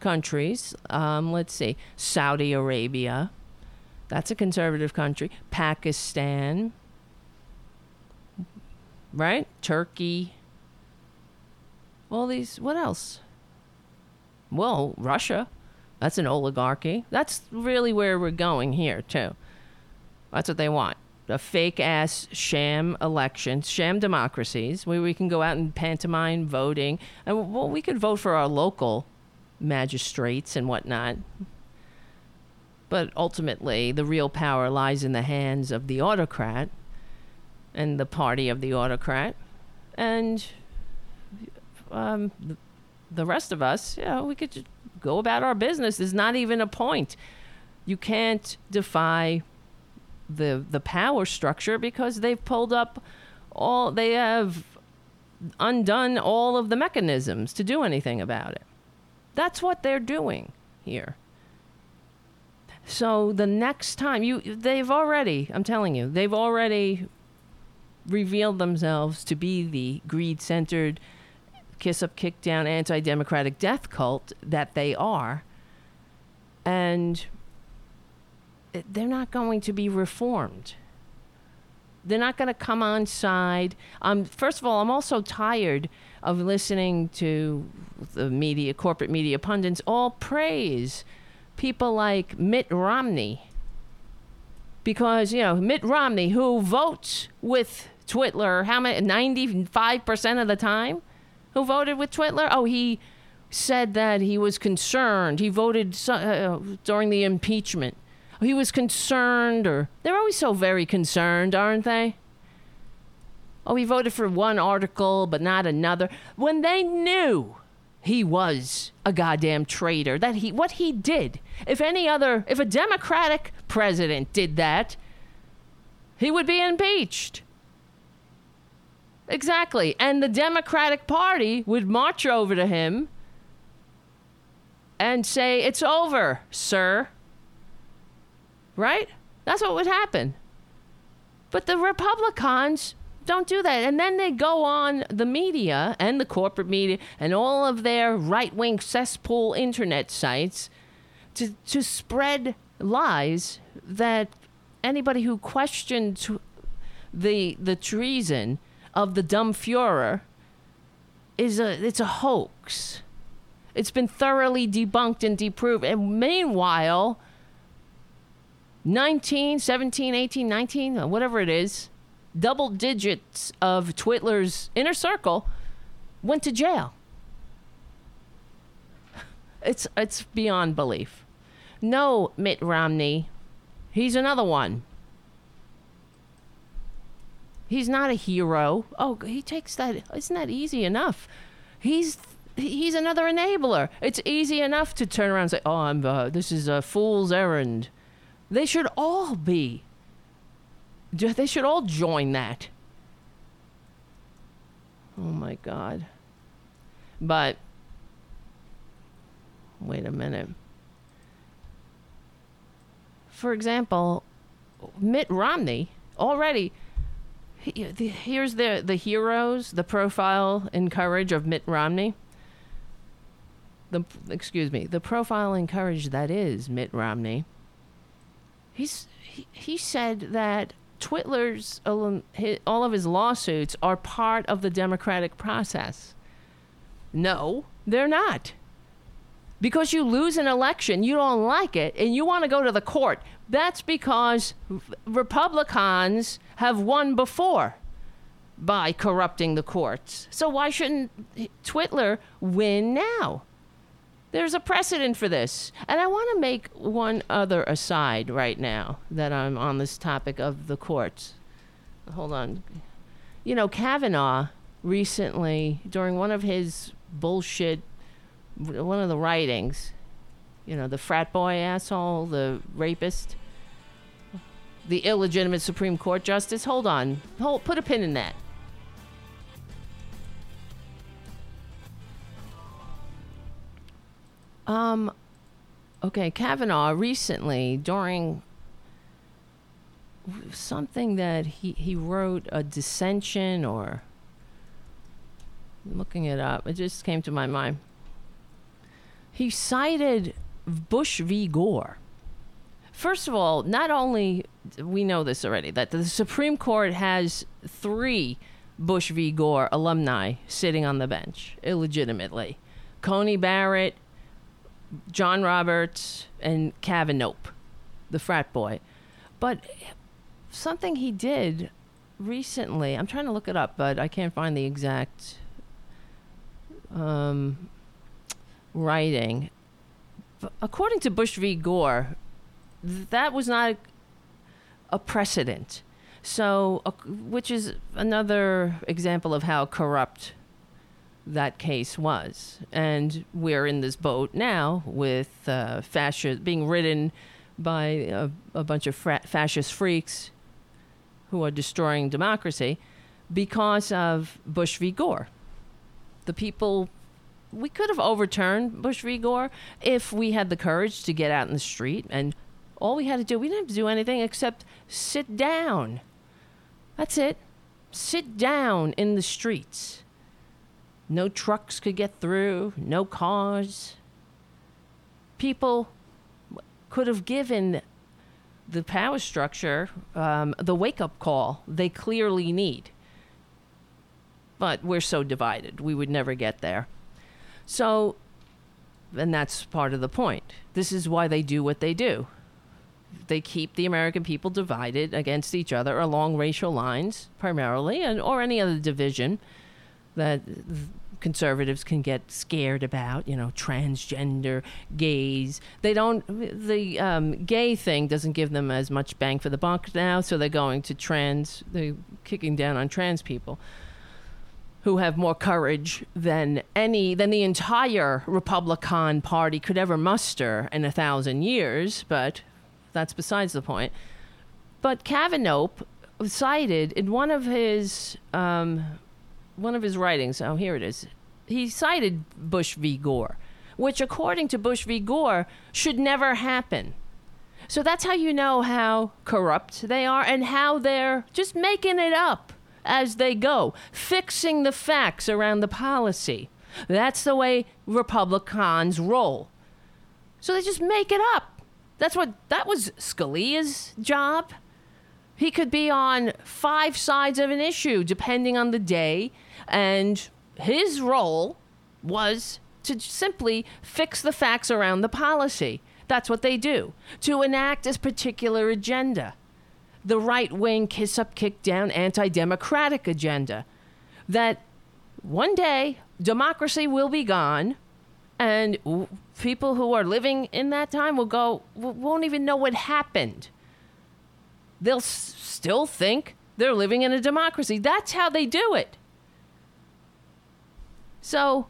countries. Um, let's see, Saudi Arabia. That's a conservative country. Pakistan. Right? Turkey. All these. What else? Well, Russia. That's an oligarchy. That's really where we're going here, too. That's what they want. A fake ass sham elections, sham democracies, where we can go out and pantomime voting. And well, we could vote for our local magistrates and whatnot. But ultimately, the real power lies in the hands of the autocrat and the party of the autocrat. And um, the, rest of us, know, we could go about our business. is not even a point. You can't defy the the power structure because they've pulled up all they have undone all of the mechanisms to do anything about it. That's what they're doing here. So the next time you they've already, I'm telling you, they've already revealed themselves to be the greed-centered kiss up kick down anti-democratic death cult that they are. And they're not going to be reformed. They're not going to come on side. Um, first of all, I'm also tired of listening to the media, corporate media pundits, all praise people like Mitt Romney. Because, you know, Mitt Romney, who votes with Twitler how many 95% of the time who voted with Twitler? Oh, he said that he was concerned. He voted so, uh, during the impeachment. He was concerned or they're always so very concerned, aren't they? Oh, he voted for one article but not another when they knew he was a goddamn traitor that he what he did if any other if a democratic president did that he would be impeached exactly. And the democratic party would march over to him and say it's over sir. Right? That's what would happen. But the republicans don't do that. And then they go on the media and the corporate media and all of their right wing cesspool internet sites to, to spread lies that anybody who questioned the, the treason of the dumb Fuhrer is a, it's a hoax. It's been thoroughly debunked and deproved. And meanwhile, 19, 17, 18, 19, whatever it is, double digits of Twitler's inner circle went to jail. It's it's beyond belief. No, Mitt Romney, he's another one. He's not a hero. Oh, he takes that. Isn't that easy enough? He's he's another enabler. It's easy enough to turn around and say, "Oh, I'm uh, this is a fool's errand." They should all be they should all join that. Oh my God. But, wait a minute. For example, Mitt Romney already. Here's the the heroes, the profile and courage of Mitt Romney. The excuse me, the profile and courage that is Mitt Romney. He's he, he said that Twitler's all of his lawsuits are part of the democratic process. No, they're not. Because you lose an election, you don't like it, and you want to go to the court. That's because Republicans have won before by corrupting the courts. So why shouldn't Twitler win now? There's a precedent for this. And I want to make one other aside right now that I'm on this topic of the courts. Hold on. You know, Kavanaugh recently, during one of his bullshit, one of the writings, you know, the frat boy asshole, the rapist, the illegitimate Supreme Court justice. Hold on. Hold, put a pin in that. Um, okay, Kavanaugh recently during something that he he wrote a dissension or looking it up. It just came to my mind. He cited Bush v. Gore. First of all, not only we know this already that the Supreme Court has three Bush v. Gore alumni sitting on the bench illegitimately. Coney Barrett, John Roberts and Kavanaugh, the frat boy. But something he did recently, I'm trying to look it up, but I can't find the exact um, writing. According to Bush v. Gore, that was not a precedent. So, uh, which is another example of how corrupt that case was. And we're in this boat now with uh, being ridden by a, a bunch of fra- fascist freaks who are destroying democracy because of Bush v. Gore. The people, we could have overturned Bush v. Gore if we had the courage to get out in the street and all we had to do, we didn't have to do anything except sit down. That's it. Sit down in the streets no trucks could get through, no cars. People could have given the power structure um, the wake up call they clearly need. But we're so divided, we would never get there. So, and that's part of the point. This is why they do what they do. They keep the American people divided against each other along racial lines, primarily, and or any other division that conservatives can get scared about, you know, transgender, gays. They don't, the um, gay thing doesn't give them as much bang for the buck now, so they're going to trans, they're kicking down on trans people who have more courage than any, than the entire Republican Party could ever muster in a thousand years, but that's besides the point. But Kavanaugh cited in one of his um, one of his writings. Oh, here it is. He cited Bush v. Gore, which, according to Bush v. Gore, should never happen. So that's how you know how corrupt they are and how they're just making it up as they go, fixing the facts around the policy. That's the way Republicans roll. So they just make it up. That's what that was Scalia's job. He could be on five sides of an issue depending on the day and his role was to simply fix the facts around the policy. That's what they do, to enact a particular agenda. The right wing kiss up, kick down, anti democratic agenda. That one day democracy will be gone and people who are living in that time will go, won't even know what happened. They'll s- still think they're living in a democracy. That's how they do it. So,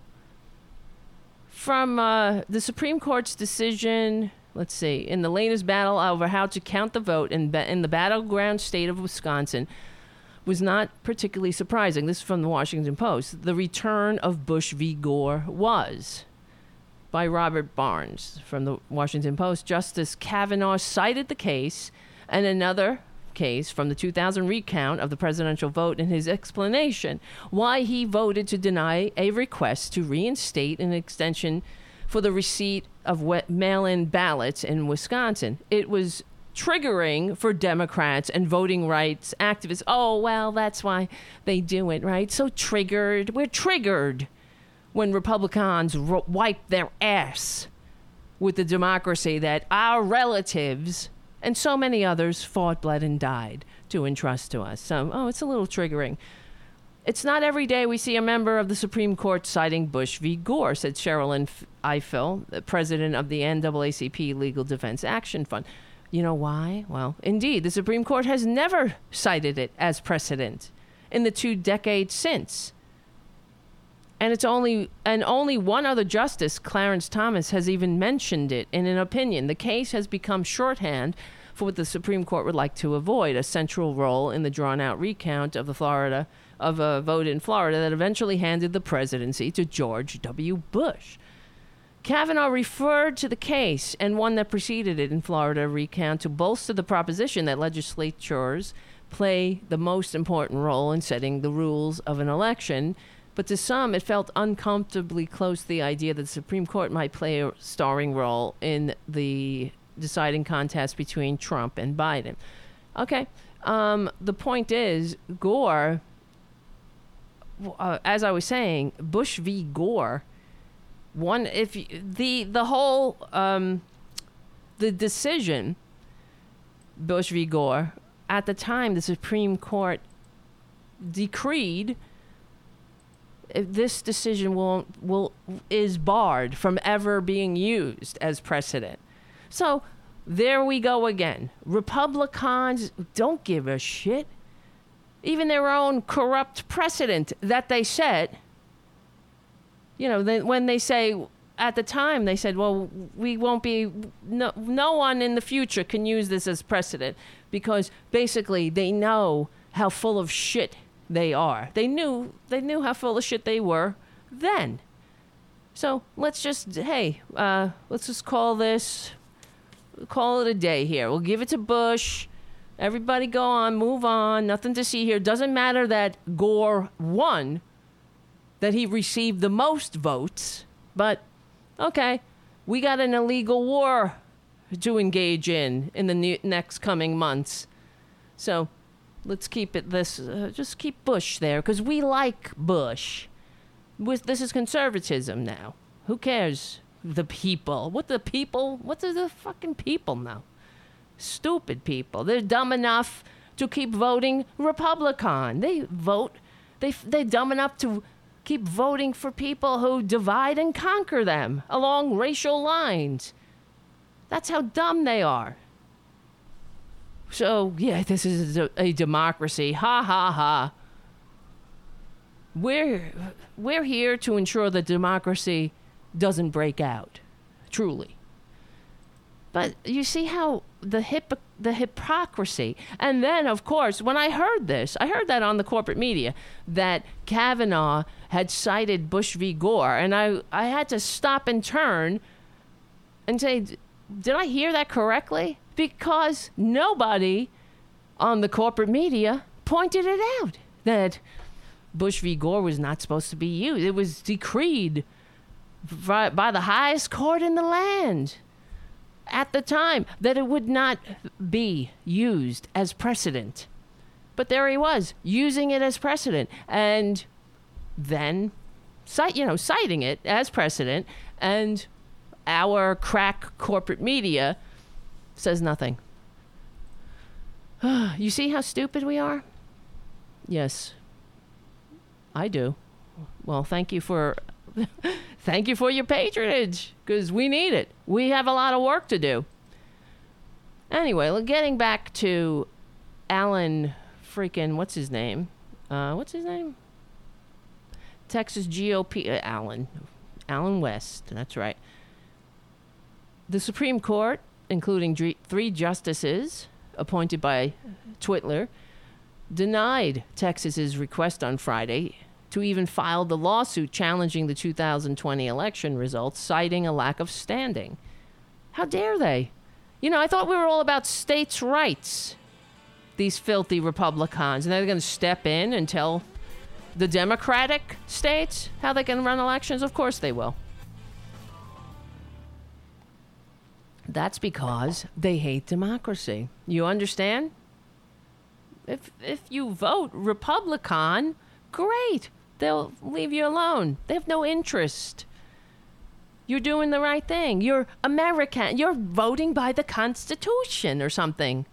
from uh, the Supreme Court's decision, let's see, in the latest battle over how to count the vote in, ba- in the battleground state of Wisconsin, was not particularly surprising. This is from the Washington Post. The return of Bush v. Gore was. By Robert Barnes from the Washington Post. Justice Kavanaugh cited the case and another case from the 2000 recount of the presidential vote in his explanation why he voted to deny a request to reinstate an extension for the receipt of mail in ballots in Wisconsin. It was triggering for Democrats and voting rights activists. Oh, well, that's why they do it, right? So triggered. We're triggered when Republicans wipe their ass with the democracy that our relatives and so many others fought, bled, and died to entrust to us. So, oh, it's a little triggering. It's not every day we see a member of the Supreme Court citing Bush v. Gore, said Sherrilyn Ifill, the president of the NAACP Legal Defense Action Fund. You know why? Well, indeed, the Supreme Court has never cited it as precedent in the two decades since. And it's only and only one other justice, Clarence Thomas, has even mentioned it in an opinion. The case has become shorthand for what the Supreme Court would like to avoid, a central role in the drawn out recount of the Florida of a vote in Florida that eventually handed the presidency to George W. Bush. Kavanaugh referred to the case and one that preceded it in Florida recount to bolster the proposition that legislatures play the most important role in setting the rules of an election but to some, it felt uncomfortably close to the idea that the Supreme Court might play a starring role in the deciding contest between Trump and Biden. Okay. Um, the point is, Gore, uh, as I was saying, Bush v. Gore, one if you, the the whole um, the decision, Bush v. Gore, at the time the Supreme Court decreed this decision will will is barred from ever being used as precedent. So there we go again. Republicans don't give a shit. Even their own corrupt precedent that they set. You know, they, when they say at the time they said, "Well, we won't be no no one in the future can use this as precedent because basically they know how full of shit they are. They knew they knew how full of shit they were then. So let's just hey, uh, let's just call this call it a day here. We'll give it to Bush. Everybody go on, move on. Nothing to see here. Doesn't matter that Gore won, that he received the most votes, but okay, we got an illegal war to engage in in the ne- next coming months. So let's keep it this. Uh, just keep Bush there because we like Bush. With this is conservatism now. Who cares? The people. What the people? What do the fucking people know? Stupid people. They're dumb enough to keep voting Republican. They vote, they, they're dumb enough to keep voting for people who divide and conquer them along racial lines. That's how dumb they are. So, yeah, this is a, a democracy. Ha ha ha. We're, we're here to ensure that democracy doesn't break out, truly. But you see how the hip the hypocrisy. And then, of course, when I heard this, I heard that on the corporate media that Kavanaugh had cited Bush v. Gore, and I I had to stop and turn and say, did I hear that correctly? Because nobody on the corporate media pointed it out that Bush v. Gore was not supposed to be used. It was decreed by the highest court in the land at the time that it would not be used as precedent. But there he was, using it as precedent, and then, cite, you know, citing it as precedent, and our crack corporate media says nothing. you see how stupid we are? Yes, I do. Well, thank you for thank you for your patronage because we need it. We have a lot of work to do. Anyway, getting back to Allen freaking what's his name? Uh, what's his name? Texas GOP uh, Allen West. That's right. The Supreme Court, including three justices appointed by Twitler, denied Texas's request on Friday to even file the lawsuit challenging the 2020 election results, citing a lack of standing. How dare they? You know, I thought we were all about states' rights, these filthy Republicans. And they're going to step in and tell the Democratic states how they can run elections? Of course they will. That's because they hate democracy. You understand? If if you vote Republican, great they'll leave you alone. They have no interest. You're doing the right thing. You're American. You're voting by the Constitution or something.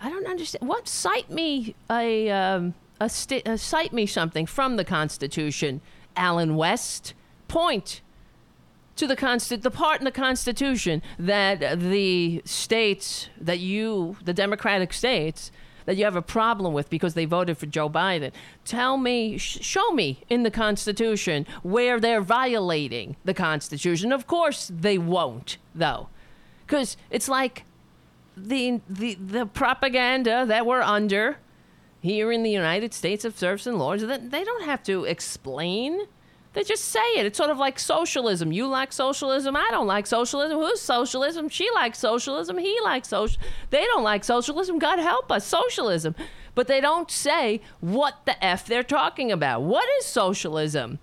I don't understand. What cite me a um, a, sti- uh, cite me something from the Constitution, Allen West. Point to the consti- the part in the Constitution that the states that you, the Democratic states, that you have a problem with because they voted for Joe Biden. Tell me, sh- show me in the Constitution where they're violating the Constitution. Of course, they won't, though, because it's like the the the propaganda that we're under here in the United States of serfs and lords. That they don't have to explain they just say it. It's sort of like socialism. You like socialism. I don't like socialism. Who's socialism? She likes socialism. He likes social. They don't like socialism. God help us. Socialism. But they don't say what the F they're talking about. What is socialism?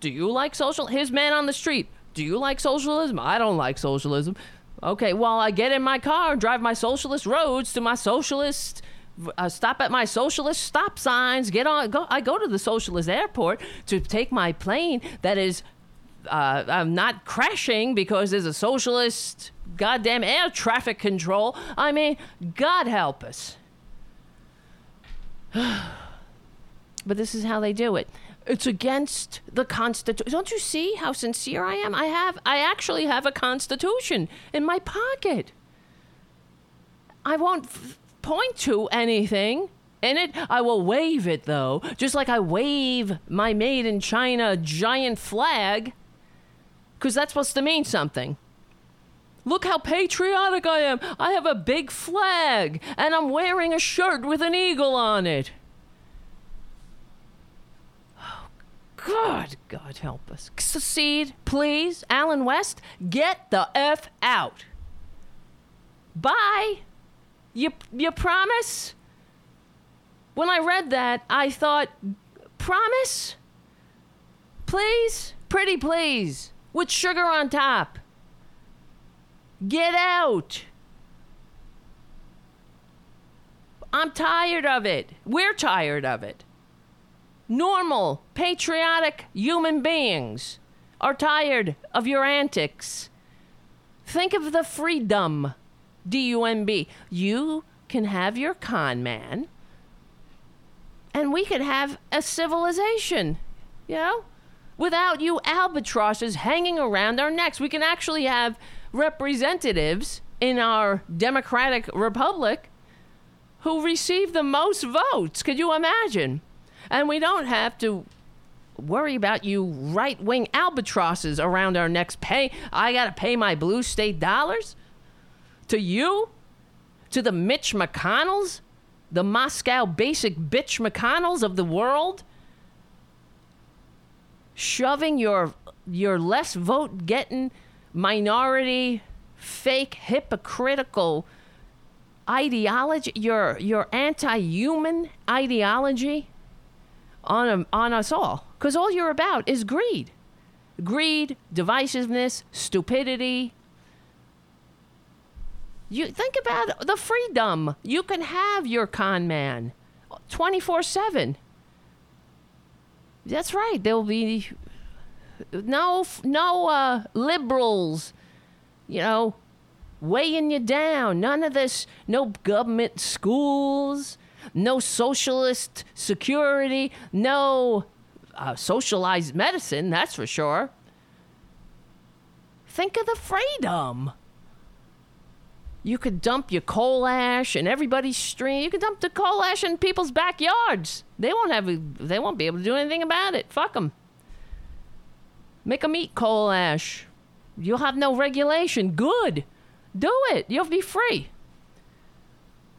Do you like social? His man on the street. Do you like socialism? I don't like socialism. Okay, well, I get in my car and drive my socialist roads to my socialist uh, stop at my socialist stop signs. Get on. Go. I go to the socialist airport to take my plane that is. Uh, I'm not crashing because there's a socialist goddamn air traffic control. I mean, God help us. but this is how they do it. It's against the Constitution. Don't you see how sincere I am? I have, I actually have a Constitution in my pocket. I won't f- point to anything in it. I will wave it though, just like I wave my made in China giant flag, because that's supposed to mean something. Look how patriotic I am. I have a big flag, and I'm wearing a shirt with an eagle on it. Oh, God, God help us. Secede, please. Allen West, get the F out. Bye. You you promise? When I read that, I thought, promise? Please? Pretty please. With sugar on top. Get out. I'm tired of it. We're tired of it. Normal, patriotic human beings are tired of your antics. Think of the freedom, D U M B. You can have your con man, and we could have a civilization, you know? Without you albatrosses hanging around our necks. We can actually have representatives in our democratic republic who receive the most votes. Could you imagine? And we don't have to worry about you right wing albatrosses around our necks. Pay, I got to pay my blue state dollars to you, to the Mitch McConnells, the Moscow basic bitch McConnells of the world, shoving your your less vote getting minority fake hypocritical ideology your your anti-human ideology on a, on us all. Because all you're about is greed. Greed divisiveness stupidity you think about the freedom. You can have your con man 24-7 that's right. There'll be no no uh, liberals you know weighing you down. None of this. No government schools. No socialist security, no uh, socialized medicine, that's for sure. Think of the freedom. You could dump your coal ash in everybody's stream. You could dump the coal ash in people's backyards. They won't have. They won't be able to do anything about it. Fuck them. Make them eat coal ash. You'll have no regulation. Good. Do it. You'll be free.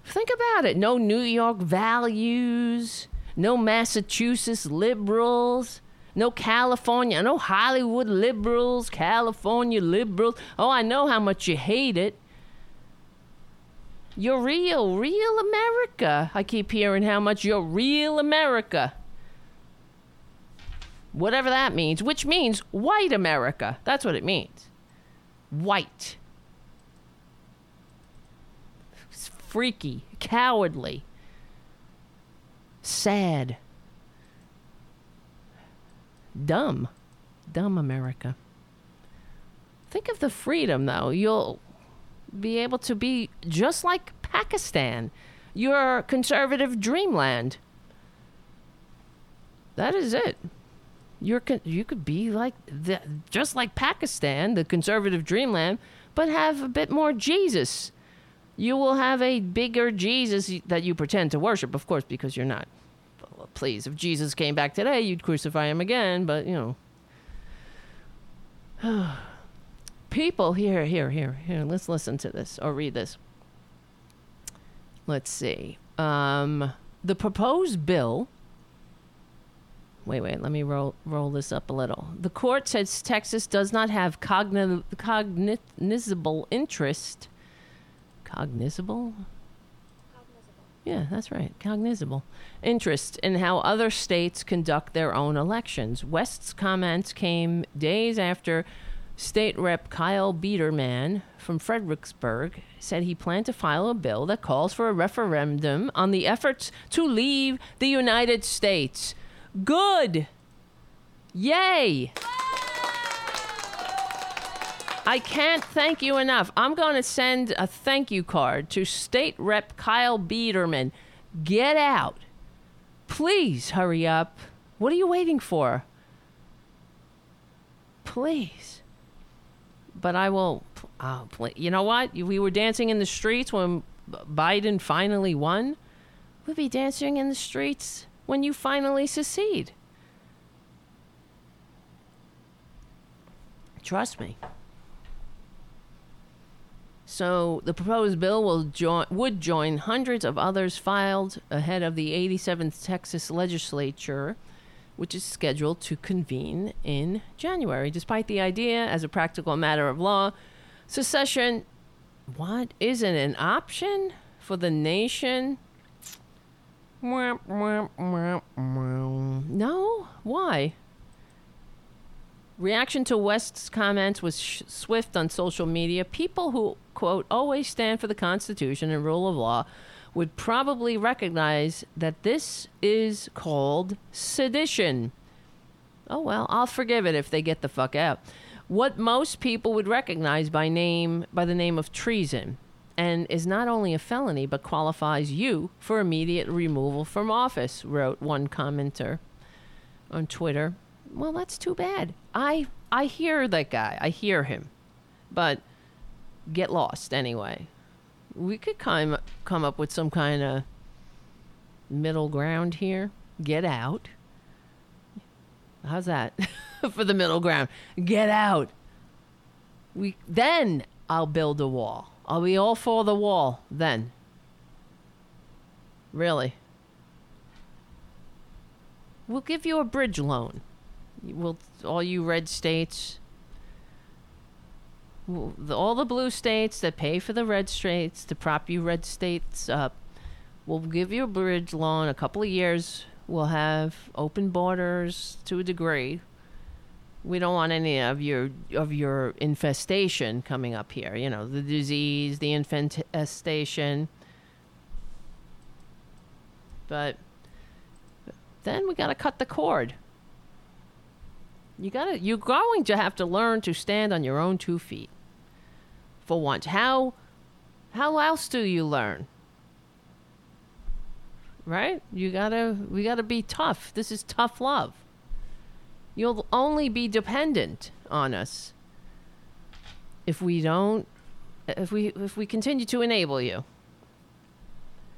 Think about it. No New York values, no Massachusetts liberals, no California, no Hollywood liberals, California liberals. Oh, I know how much you hate it. You're real, real America. I keep hearing how much you're real America. Whatever that means, which means white America. That's what it means. White. freaky, cowardly, sad, dumb, dumb America. Think of the freedom, though. You'll be able to be just like Pakistan, your conservative dreamland. That is it. You're you could be like the, just like Pakistan, the conservative dreamland, but have a bit more Jesus you will have a bigger Jesus that you pretend to worship, of course, because you're not. Please, if Jesus came back today, you'd crucify him again, but you know. People, here, here, here, here, let's listen to this or read this. Let's see. Um, the proposed bill. Wait, wait, let me roll roll this up a little. The court says Texas does not have cogni- cognizable interest cognizable? Yeah, that's right. Cognizable. Interest in how other states conduct their own elections. West's comments came days after State Rep Kyle Biedermann from Fredericksburg said he planned to file a bill that calls for a referendum on the efforts to leave the United States. Good! Yay! I can't thank you enough. I'm going to send a thank you card to State Rep Kyle Biedermann. Get out. Please hurry up. What are you waiting for? Please. But I will. Oh, you know what? We were dancing in the streets when Biden finally won. We'll be dancing in the streets when you finally secede. Trust me. So the proposed bill will join, would join hundreds of others filed ahead of the 87th Texas legislature, which is scheduled to convene in January. Despite the idea, as a practical matter of law, secession, what isn't an option for the nation? No, why? Reaction to West's comments was sh- swift on social media. People who, quote, always stand for the Constitution and rule of law would probably recognize that this is called sedition. Oh, well, I'll forgive it if they get the fuck out. what most people would recognize by name by the name of treason and is not only a felony but qualifies you for immediate removal from office wrote one commenter on twitter. Well that's too bad. I i hear that guy. I hear him. But get lost anyway we could come come up with some kind of middle ground here get out how's that for the middle ground get out we then i'll build a wall are we all for the wall then? Really? We'll give you a bridge loan. We'll all you red states, all the blue states that pay for the red states to prop you red states up. We'll give you a bridge loan. A couple of years, we'll have open borders to a degree we don't want any of your of your infestation coming up here. You know, the disease, the infestation. But then we got to cut the cord. You got to you're going to have to learn to stand on your own two feet. For once, how how else do you learn? Right? You got to we got to be tough. This is tough love. You'll only be dependent on us if we don't if we if we continue to enable you.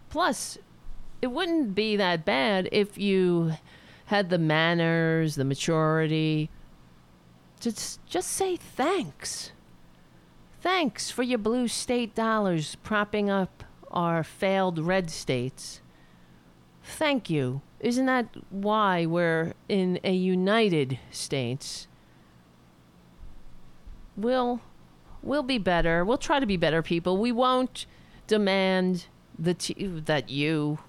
Plus, it wouldn't be that bad if you had the manners, the maturity to just say thanks. Thanks for your blue state dollars propping up our failed red states. Thank you isn't that why we're in a united states? We'll we'll be better. We'll try to be better people. We won't demand the t- that you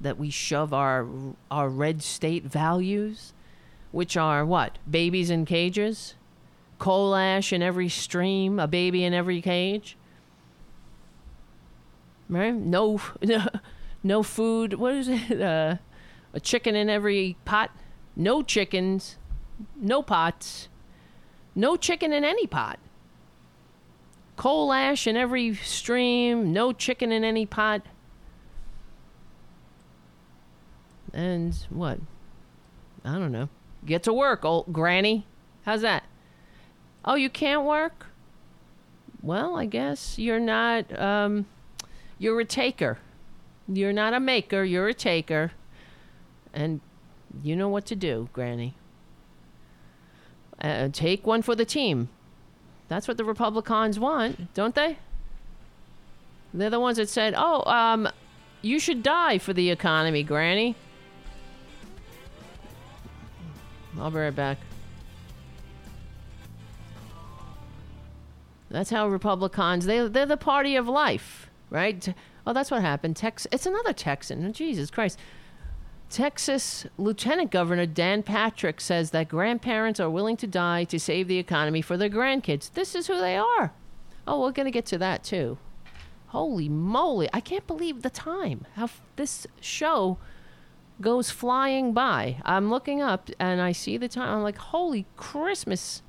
that we shove our our red state values, which are what? Babies in cages, coal ash in every stream, a baby in every cage. Right? No, no, no food. What is it? Uh, a chicken in every pot, no chickens, no pots, no chicken in any pot. Coal ash in every stream, no chicken in any pot. And what? I don't know. Get to work, old granny. How's that? Oh, you can't work? Well, I guess you're not, um, you're a taker. You're not a maker, you're a taker. And you know what to do, Granny. Uh, take one for the team. That's what the Republicans want, don't they? They're the ones that said, "Oh, um, you should die for the economy, Granny." I'll be right back. That's how Republicans they they're the party of life, right? Oh, that's what happened. Tex it's another Texan. Oh, Jesus Christ. Texas Lieutenant Governor Dan Patrick says that grandparents are willing to die to save the economy for their grandkids. This is who they are. Oh, we're going to get to that too. Holy moly. I can't believe the time. How f- this show goes flying by. I'm looking up and I see the time. I'm like, holy Christmas.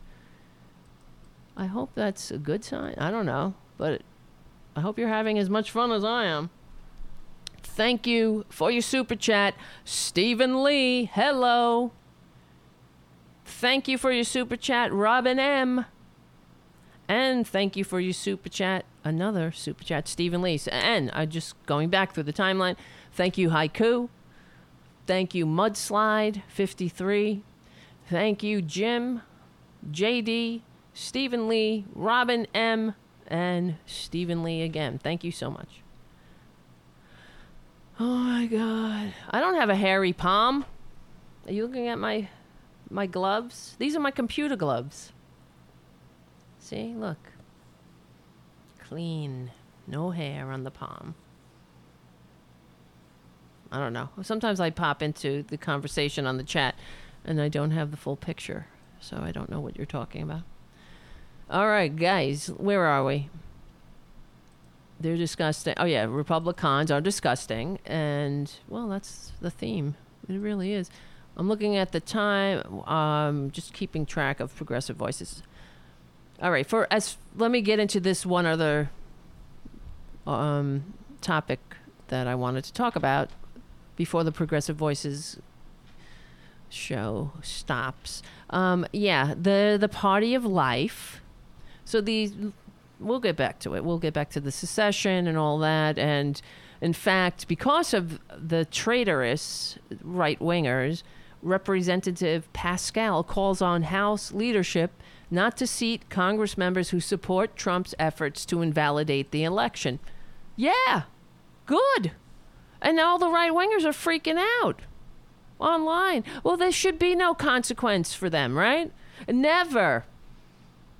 I hope that's a good sign. I don't know. But I hope you're having as much fun as I am. Thank you for your super chat, Stephen Lee. Hello. Thank you for your super chat, Robin M. And thank you for your super chat, another super chat, Stephen Lee. And I just going back through the timeline. Thank you, Haiku. Thank you, Mudslide53. Thank you, Jim, JD, Stephen Lee, Robin M, and Stephen Lee again. Thank you so much. Oh my god. I don't have a hairy palm. Are you looking at my my gloves? These are my computer gloves. See? Look. Clean. No hair on the palm. I don't know. Sometimes I pop into the conversation on the chat and I don't have the full picture, so I don't know what you're talking about. All right, guys, where are we? they're disgusting. Oh yeah, Republicans are disgusting, and well, that's the theme. It really is. I'm looking at the time. Um, just keeping track of progressive voices. All right. For as let me get into this one other um, topic that I wanted to talk about before the Progressive Voices show stops. Um, yeah, the the Party of Life. So these, we'll get back to it. We'll get back to the secession and all that. And in fact, because of the traitorous right wingers, Representative Pascrell calls on House leadership not to seat Congress members who support Trump's efforts to invalidate the election. Yeah, good. And all the right wingers are freaking out online. Well, there should be no consequence for them, right? Never.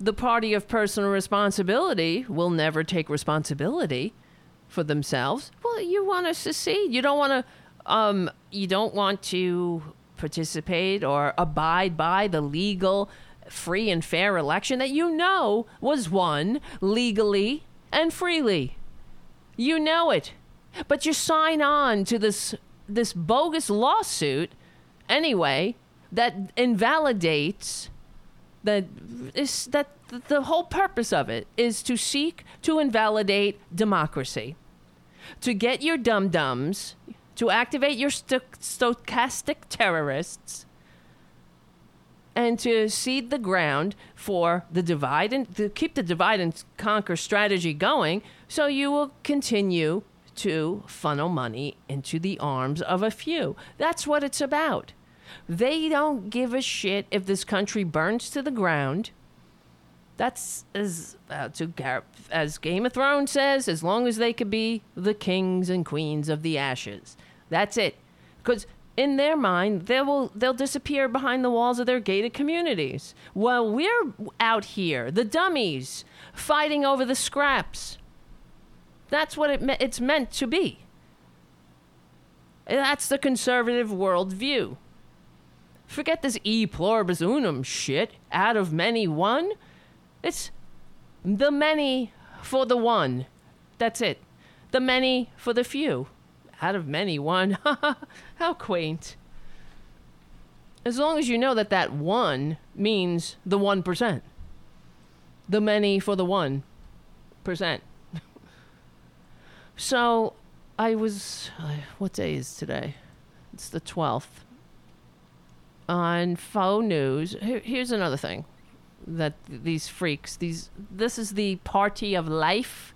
The party of personal responsibility will never take responsibility for themselves. Well, you want to secede. You don't want to. Um, you don't want to participate or abide by the legal, free and fair election that you know was won legally and freely. You know it. But you sign on to this this bogus lawsuit anyway that invalidates that is that the whole purpose of it is to seek to invalidate democracy to get your dum dums to activate your st- stochastic terrorists and to seed the ground for the divide and to keep the divide and conquer strategy going so you will continue to funnel money into the arms of a few. That's what it's about. They don't give a shit if this country burns to the ground. That's as uh, to as Game of Thrones says, as long as they could be the kings and queens of the ashes. That's it. Because in their mind, they will they'll disappear behind the walls of their gated communities. While we're out here, the dummies, fighting over the scraps. That's what it me- it's meant to be. That's the conservative worldview. Forget this e pluribus unum shit. Out of many, one. It's the many for the one. That's it. The many for the few. Out of many, one. How quaint. As long as you know that that one means the 1%. The many for the 1%. so I was. Uh, what day is today? It's the 12th. On faux news. Here, here's another thing that these freaks, these. This is the party of life.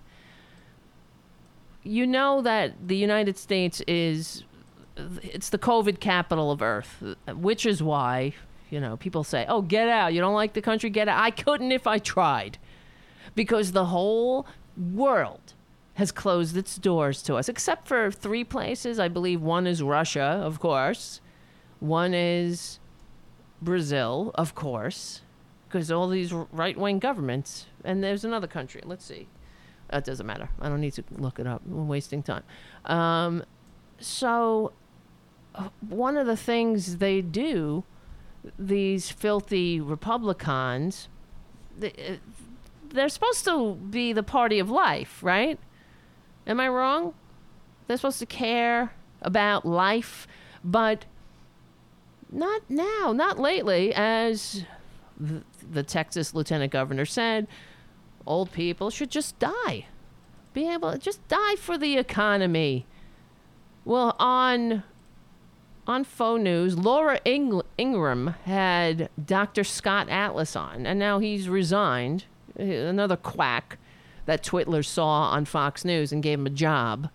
You know that the United States is it's the COVID capital of Earth, which is why, you know, people say, oh, get out. You don't like the country? Get out. I couldn't if I tried. Because the whole world has closed its doors to us, except for three places. I believe one is Russia, of course, one is Brazil, of course, because all these right wing governments, and there's another country. Let's see. That doesn't matter. I don't need to look it up. I'm wasting time. Um, so one of the things they do, these filthy Republicans, uh, they're supposed to be the party of life, right? Am I wrong? They're supposed to care about life, but not now, not lately, as the, the Texas lieutenant governor said, old people should just die. Be able to just die for the economy. Well, on on faux news, Laura Ing- Ingraham had Dr. Scott Atlas on, and now he's resigned. Another quack that Twitler saw on Fox News and gave him a job.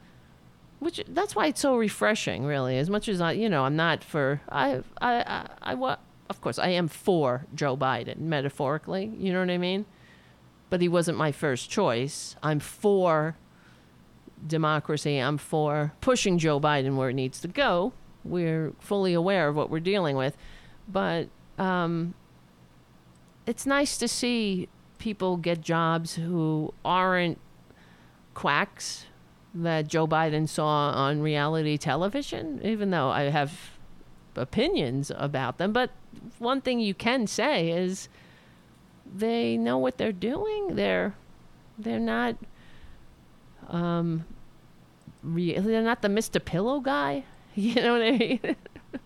Which that's why it's so refreshing, really. As much as I, you know, I'm not for I I I, I of course I am for Joe Biden metaphorically. You know what I mean? But he wasn't my first choice. I'm for democracy. I'm for pushing Joe Biden where it needs to go we're fully aware of what we're dealing with. But um, it's nice to see people get jobs who aren't quacks that Joe Biden saw on reality television, even though I have opinions about them. But one thing you can say is they know what they're doing. They're they're not um re- they're not the Mr. Pillow guy. You know what I mean?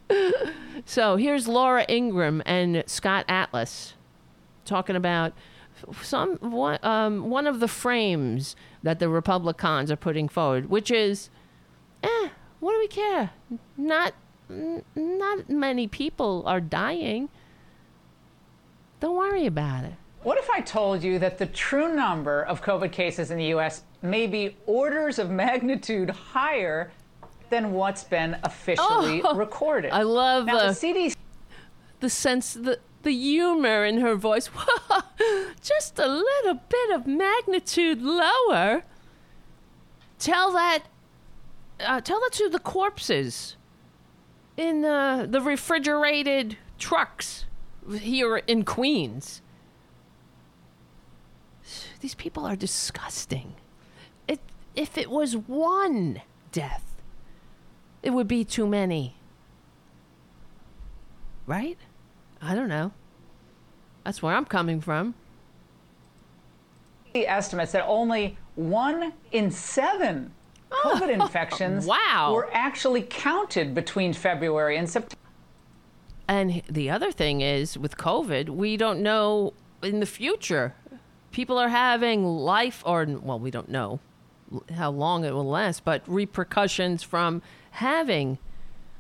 so here's Laura Ingraham and Scott Atlas talking about some one, um, one of the frames that the Republicans are putting forward, which is, eh, what do we care? Not not many people are dying. Don't worry about it. What if I told you that the true number of COVID cases in the U.S. may be orders of magnitude higher than what's been officially Oh, recorded? I love now, the- the CDC The sense, the the humor in her voice, just a little bit of magnitude lower. Tell that, uh, tell that to the corpses in uh, the refrigerated trucks here in Queens. These people are disgusting. It, if it was one death, it would be too many. Right? I don't know. That's where I'm coming from. The estimates that only one in seven COVID oh, infections wow. were actually counted between February and September. And the other thing is with COVID, we don't know in the future. People are having life, or, well, we don't know how long it will last, but repercussions from having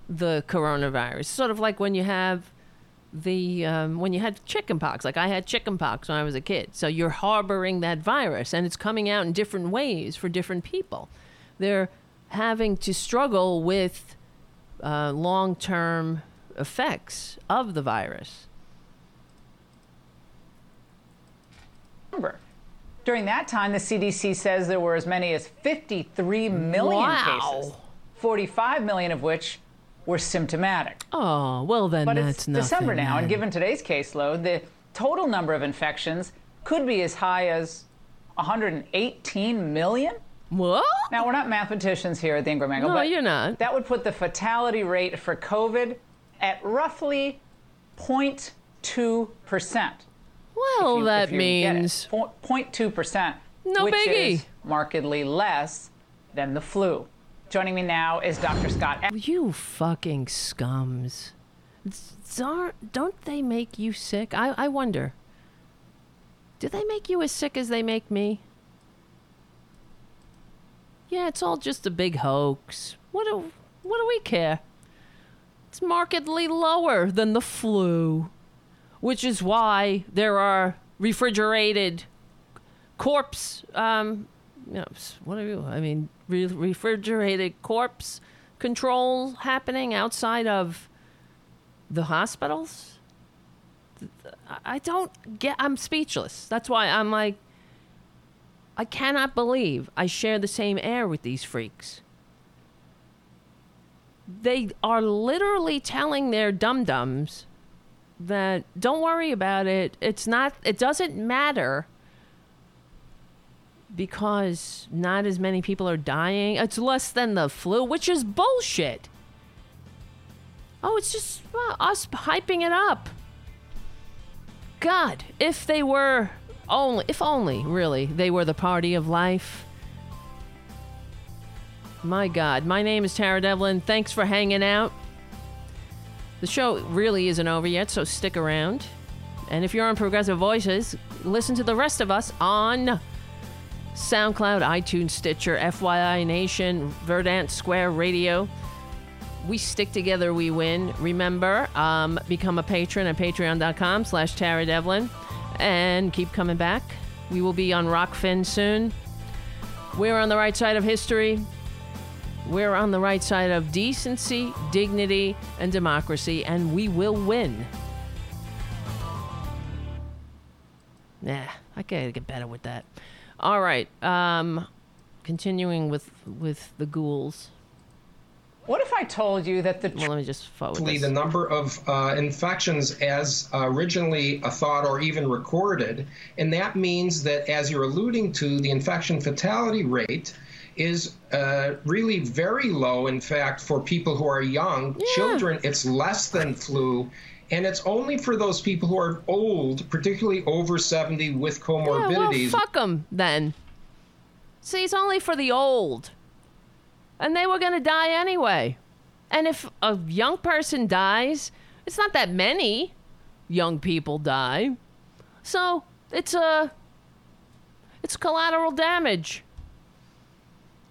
the coronavirus. Sort of like when you have the, um, when you had chickenpox. Like I had chickenpox when I was a kid. So you're harboring that virus, and it's coming out in different ways for different people. They're having to struggle with uh, long term effects of the virus. Remember, during that time, the CDC says there were as many as 53 million Wow. cases, 45 million of which were symptomatic. Oh, well, then But that's it's nothing. December now, and given today's caseload, the total number of infections could be as high as 118 million. What? Now, we're not mathematicians here at the Ingraham Angle, No, but you're not. that would put the fatality rate for COVID at roughly 0.2 percent. Well, that means 0.2 percent, No which biggie. is markedly less than the flu. Joining me now is Dr. Scott. you fucking scums. Don't they make you sick? I, I wonder. Do they make you as sick as they make me? Yeah, it's all just a big hoax. What do, what do we care? It's markedly lower than the flu, which is why there are refrigerated corpse. Um, you know, what are you? I mean, re- refrigerated corpse control happening outside of the hospitals. I don't get. I'm speechless. That's why I'm like. I cannot believe I share the same air with these freaks. They are literally telling their dum dums that don't worry about it. It's not, it doesn't matter because not as many people are dying. It's less than the flu, which is bullshit. Oh, it's just well, us hyping it up. God, if they were only, if only, really, they were the party of life. My God, my name is Tara Devlin. Thanks for hanging out. The show really isn't over yet, so stick around. And if you're on Progressive Voices, listen to the rest of us on SoundCloud, iTunes, Stitcher, FYI Nation, Verdant Square Radio. We stick together, we win. Remember, um, become a patron at patreon.com slash Tara Devlin and keep coming back. We will be on Rokfin soon. We're on the right side of history. We're on the right side of decency, dignity, and democracy, and we will win. Nah, I gotta get better with that. All right. Um, continuing with with the ghouls. What if I told you that the Well, let me just forward Actually, this. the number of uh, infections as originally uh, thought or even recorded. And that means that, as you're alluding to, the infection fatality rate is uh, really very low. In fact, for people who are young, children, it's less than flu. And it's only for those people who are old, particularly over 70 with Yeah, well, comorbidities. fuck them then. See, it's only for the old. And they were going to die anyway. And if a young person dies, it's not that many young people die. So It's a it's collateral damage.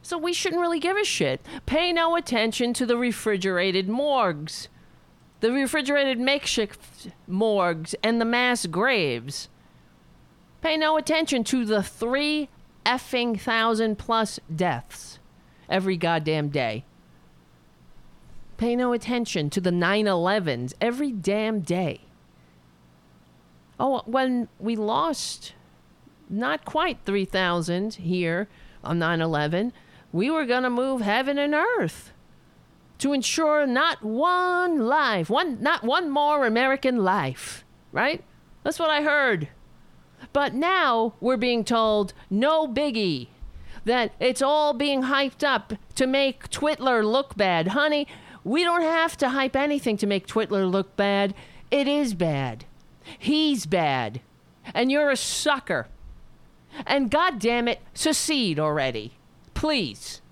So we shouldn't really give a shit. Pay no attention to the refrigerated morgues, the refrigerated makeshift morgues, and the mass graves. Pay no attention to the three effing thousand plus deaths every goddamn day. Pay no attention to the 9 11s every damn day. Oh, when we lost not quite 3,000 here on 9 11, we were going to move heaven and earth to ensure not one life, one, not one more American life, right? That's what I heard. But now we're being told no biggie, that it's all being hyped up to make Twitler look bad. Honey, we don't have to hype anything to make Twitler look bad. It is bad. He's bad. And you're a sucker. And God damn it, secede already. Please.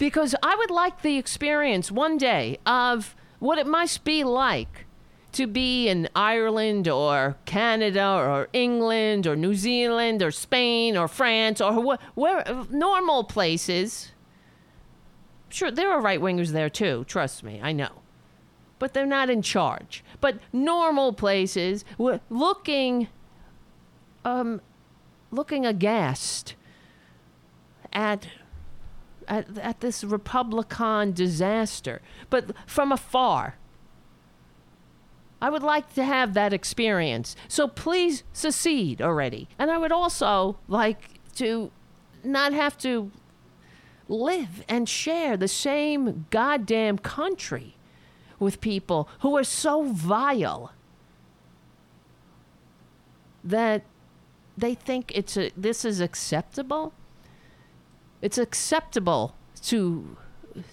Because I would like the experience one day of what it must be like to be in Ireland or Canada or England or New Zealand or Spain or France or where, where normal places. Sure, there are right wingers there too, trust me, I know. But they're not in charge. But normal places looking um looking aghast at at, at this Republican disaster, but from afar. I would like to have that experience. So please secede already. And I would also like to not have to live and share the same goddamn country with people who are so vile that they think it's a, this is acceptable. It's acceptable to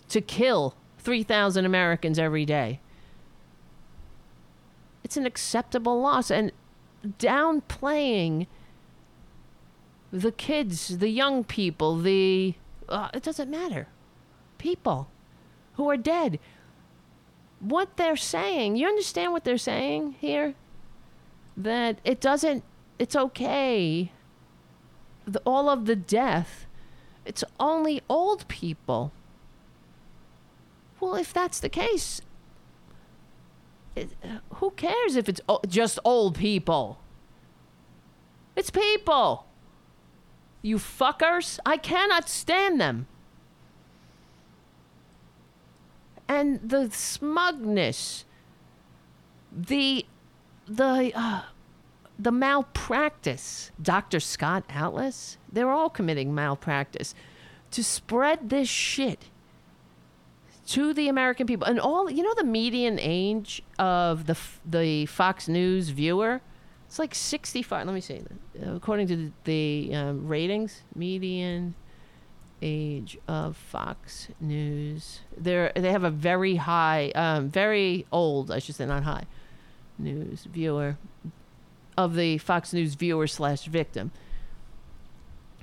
to kill 3,000 Americans every day. It's an acceptable loss and downplaying the kids, the young people, the uh, it doesn't matter. People who are dead. What they're saying, you understand what they're saying here? That it doesn't, it's okay. The, all of the death, it's only old people. Well, if that's the case, it, who cares if it's o- just old people? It's people. You fuckers. I cannot stand them. And the smugness, the the uh, the malpractice. Dr. Scott Atlas, they're all committing malpractice to spread this shit to the American people. And all you know the median age of the the Fox News viewer it's like 65. Let me see. According to the, the um, ratings, median age of Fox News, They're, they have a very high, um, very old, I should say, not high, news viewer of the Fox News viewer slash victim.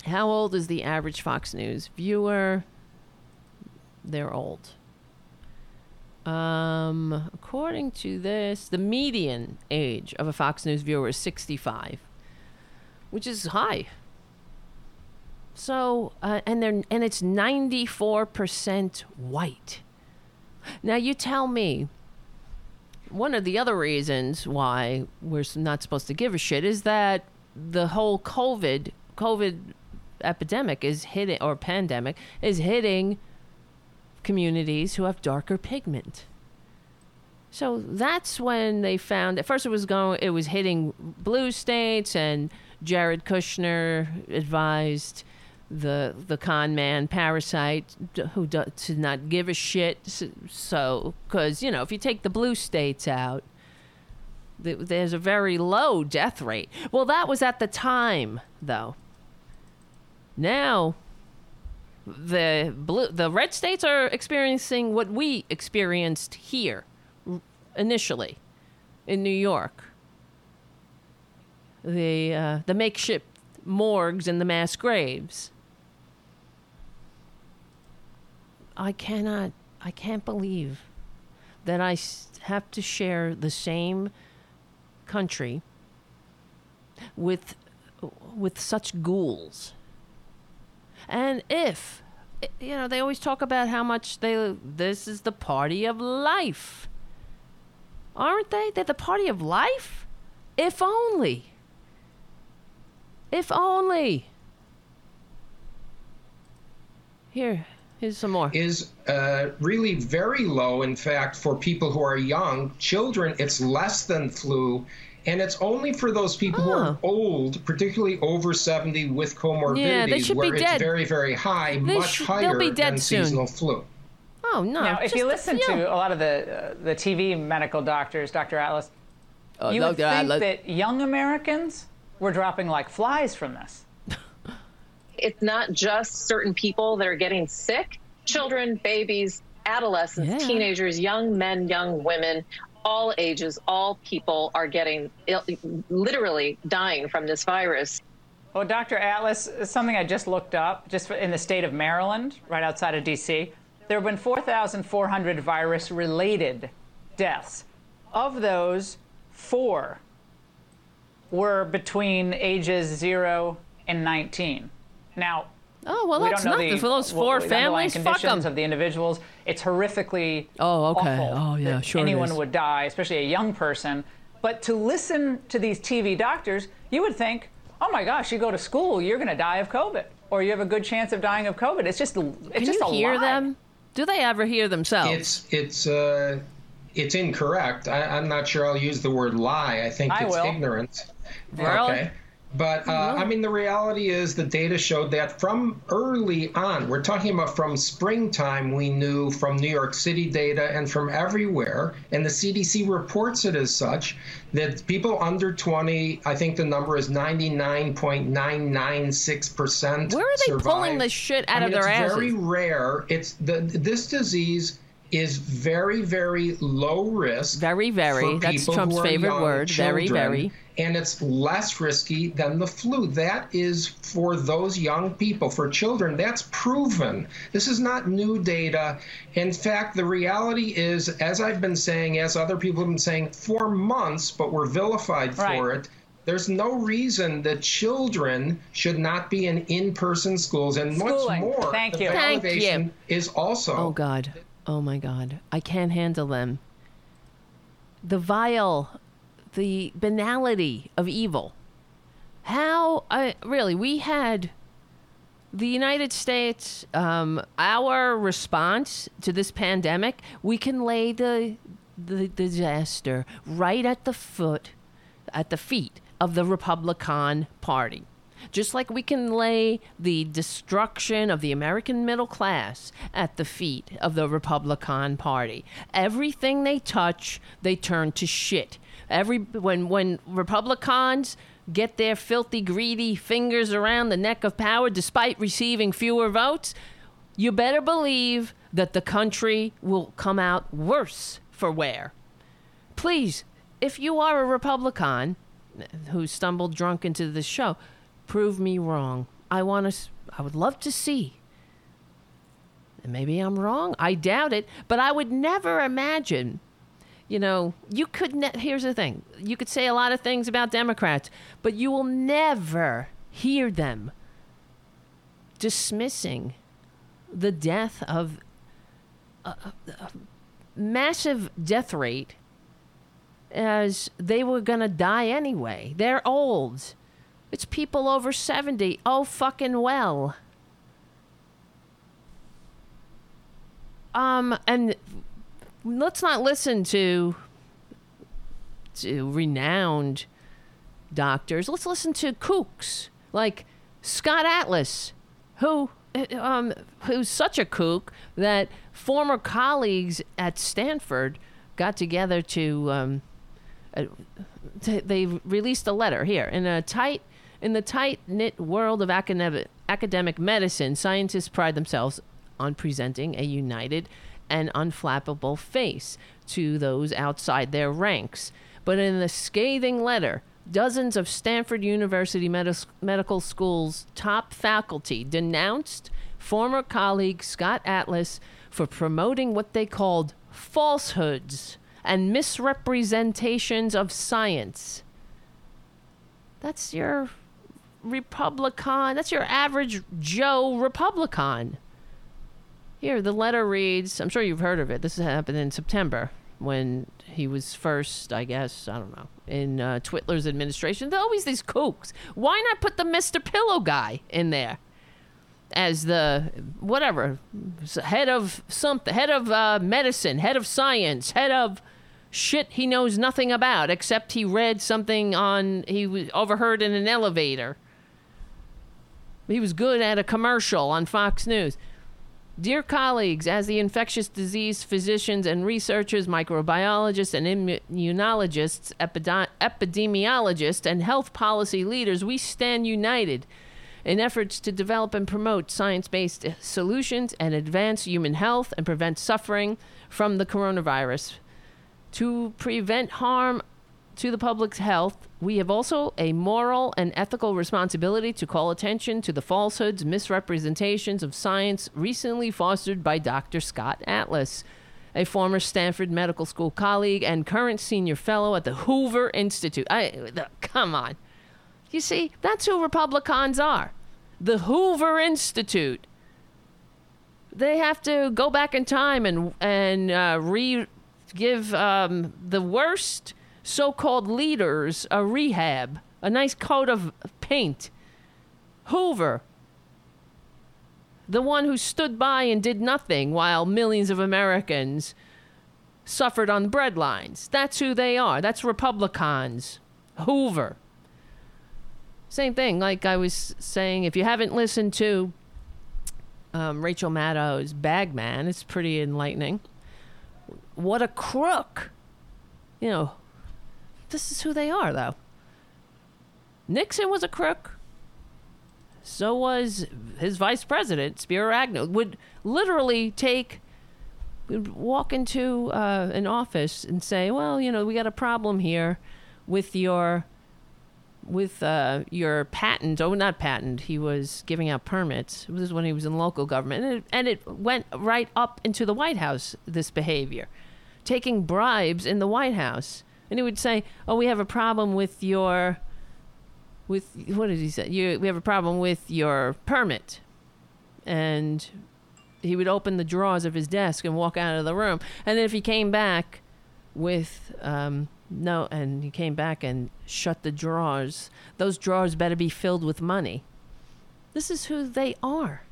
How old is the average Fox News viewer? They're old. Um, according to this, the median age of a Fox News viewer is 65, which is high. So, uh, and they're and it's 94% white. Now you tell me. One of the other reasons why we're not supposed to give a shit is that the whole COVID COVID epidemic is hitting or pandemic is hitting communities who have darker pigment. So that's when they found at first it was going it was hitting blue states and Jared Kushner advised the the con man parasite who do, to not give a shit so cuz you know if you take the blue states out there's a very low death rate. Well that was at the time though. Now the blue the red states are experiencing what we experienced here initially in New York. The uh, the makeshift morgues and the mass graves. I cannot I can't believe that I have to share the same country with with such ghouls. And if you know, they always talk about how much they this is the party of life. Aren't they? They're the party of life? If only. If only. Here, here's some more. is uh, really very low. In fact, for people who are young, children, it's less than flu. And it's only for those people who are Oh. old, particularly over 70 with comorbidities, Yeah, they should be where dead. it's very, very high, much sh- higher be dead than soon. seasonal flu. Oh no! Now, if you listen to a lot of the uh, the TV medical doctors, Dr. Atlas, Oh, you would think Atlas. that young Americans were dropping like flies from this. it's not just certain people that are getting sick children babies adolescents Yeah. teenagers young men young women all ages all people are getting Ill, literally dying from this virus Well, Dr. Atlas, something I just looked up, just in the state of Maryland, right outside of D.C., there have been 4,400 virus related deaths. Of those, four were between ages 0 and 19. Now, oh well, we that's don't know nothing the, for those four the underlying families. Fuck conditions them. of the individuals. It's horrifically Oh, okay. awful Oh, yeah, sure it anyone would die, especially a young person. But to listen to these TV doctors, you would think, oh my gosh, you go to school, you're going to die of COVID, or you have a good chance of dying of COVID. It's just, it's Can just you a hear lie. them? Do they ever hear themselves? It's it's uh, it's incorrect. I, I'm not sure I'll use the word lie. I think I it's will. ignorance. Really? Okay. But uh, I mean, the reality is the data showed that from early on, we're talking about from springtime, we knew from New York City data and from everywhere, and the CDC reports it as such, that people under 20, I think the number is 99.996%. Where are they pulling survive. this shit out I of mean, their it's asses? very rare. It's the this disease is very very low risk. Very, very. for That's Trump's favorite word. Children, very. And it's less risky than the flu. That is for those young people, for children. That's proven. This is not new data. In fact, the reality is, as I've been saying, as other people have been saying for months, but we're vilified for it. There's no reason that children should not be in in-person schools. And Schooling. what's more, Thank the you. Thank you. validation is also Oh God. Oh my God. I can't handle them. The vile, the banality of evil. How I really we had the United States, um, our response to this pandemic, we can lay the the disaster right at the foot, at the feet of the Republican Party. Just like we can lay the destruction of the American middle class at the feet of the Republican Party. Everything they touch, they turn to shit. Every when when Republicans get their filthy, greedy fingers around the neck of power despite receiving fewer votes, you better believe that the country will come out worse for wear. Please, if you are a Republican who stumbled drunk into this show, prove me wrong. I want to. I would love to see. And maybe I'm wrong. I doubt it, but I would never imagine. You know, you could. Ne- here's the thing: you could say a lot of things about Democrats, but you will never hear them dismissing the death of a, a massive death rate as they were gonna die anyway. They're old. It's people over 70. Oh, fucking well. Um, and let's not listen to to renowned doctors. Let's listen to kooks like Scott Atlas, who um, who's such a kook that former colleagues at Stanford got together to um, uh, they released a letter here in a tight in the tight knit world of academic academic medicine. Scientists pride themselves on presenting a united and unflappable face to those outside their ranks. But in the scathing letter, dozens of Stanford University Medical School's top faculty denounced former colleague Scott Atlas for promoting what they called falsehoods and misrepresentations of science. That's your Republican. That's your average Joe Republican. Here, the letter reads I'm sure you've heard of it. This happened in September when he was first, I guess, I don't know, in uh, Twitler's administration. There are always these kooks. Why not put the Mr. Pillow guy in there as the whatever head of something, head of uh, medicine, head of science, head of shit he knows nothing about except he read something on he overheard in an elevator. He was good at a commercial on Fox News. Dear colleagues, as the infectious disease physicians and researchers, microbiologists and immunologists, epidemi- epidemiologists, and health policy leaders, we stand united in efforts to develop and promote science based solutions and advance human health and prevent suffering from the coronavirus. To prevent harm to the public's health, we have also a moral and ethical responsibility to call attention to the falsehoods, misrepresentations of science recently fostered by Dr. Scott Atlas, a former Stanford Medical School colleague and current senior fellow at the Hoover Institute. I, the, come on. You see, that's who Republicans are. The Hoover Institute. They have to go back in time and and uh, re give um, the worst so called leaders a rehab, a nice coat of paint. Hoover, the one who stood by and did nothing while millions of Americans suffered on breadlines. That's who they are. That's Republicans. Hoover. Same thing, like I was saying, if you haven't listened to um, Rachel Maddow's Bagman, it's pretty enlightening. What a crook. You know, this is who they are, though. Nixon was a crook. So was his vice president, Spiro Agnew. Would literally take, would walk into uh, an office and say, "Well, you know, we got a problem here with your, with uh, your patent. Oh, not patent. He was giving out permits. This is when he was in local government, and it, and it went right up into the White House. This behavior, taking bribes in the White House." And he would say, "Oh, we have a problem with your, with what did he say? You, we have a problem with your permit," and he would open the drawers of his desk and walk out of the room. And then if he came back with um, no, and he came back and shut the drawers, those drawers better be filled with money. This is who they are.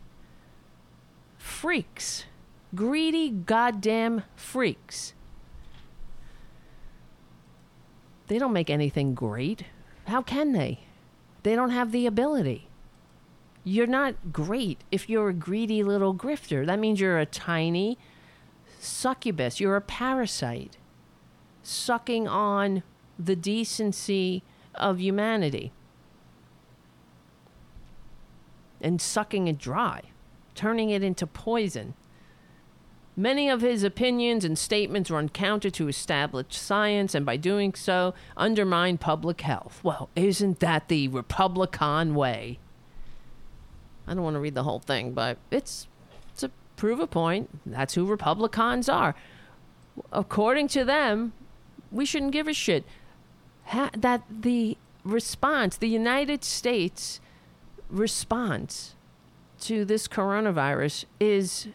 Freaks. Greedy goddamn freaks. They don't make anything great. How can they? They don't have the ability. You're not great if you're a greedy little grifter. That means you're a tiny succubus. You're a parasite sucking on the decency of humanity and sucking it dry, turning it into poison. Many of his opinions and statements run counter to established science and by doing so undermine public health. Well, isn't that the Republican way? I don't want to read the whole thing, but it's to prove a point. That's who Republicans are. According to them, we shouldn't give a shit. Ha- that the response, the United States response to this coronavirus is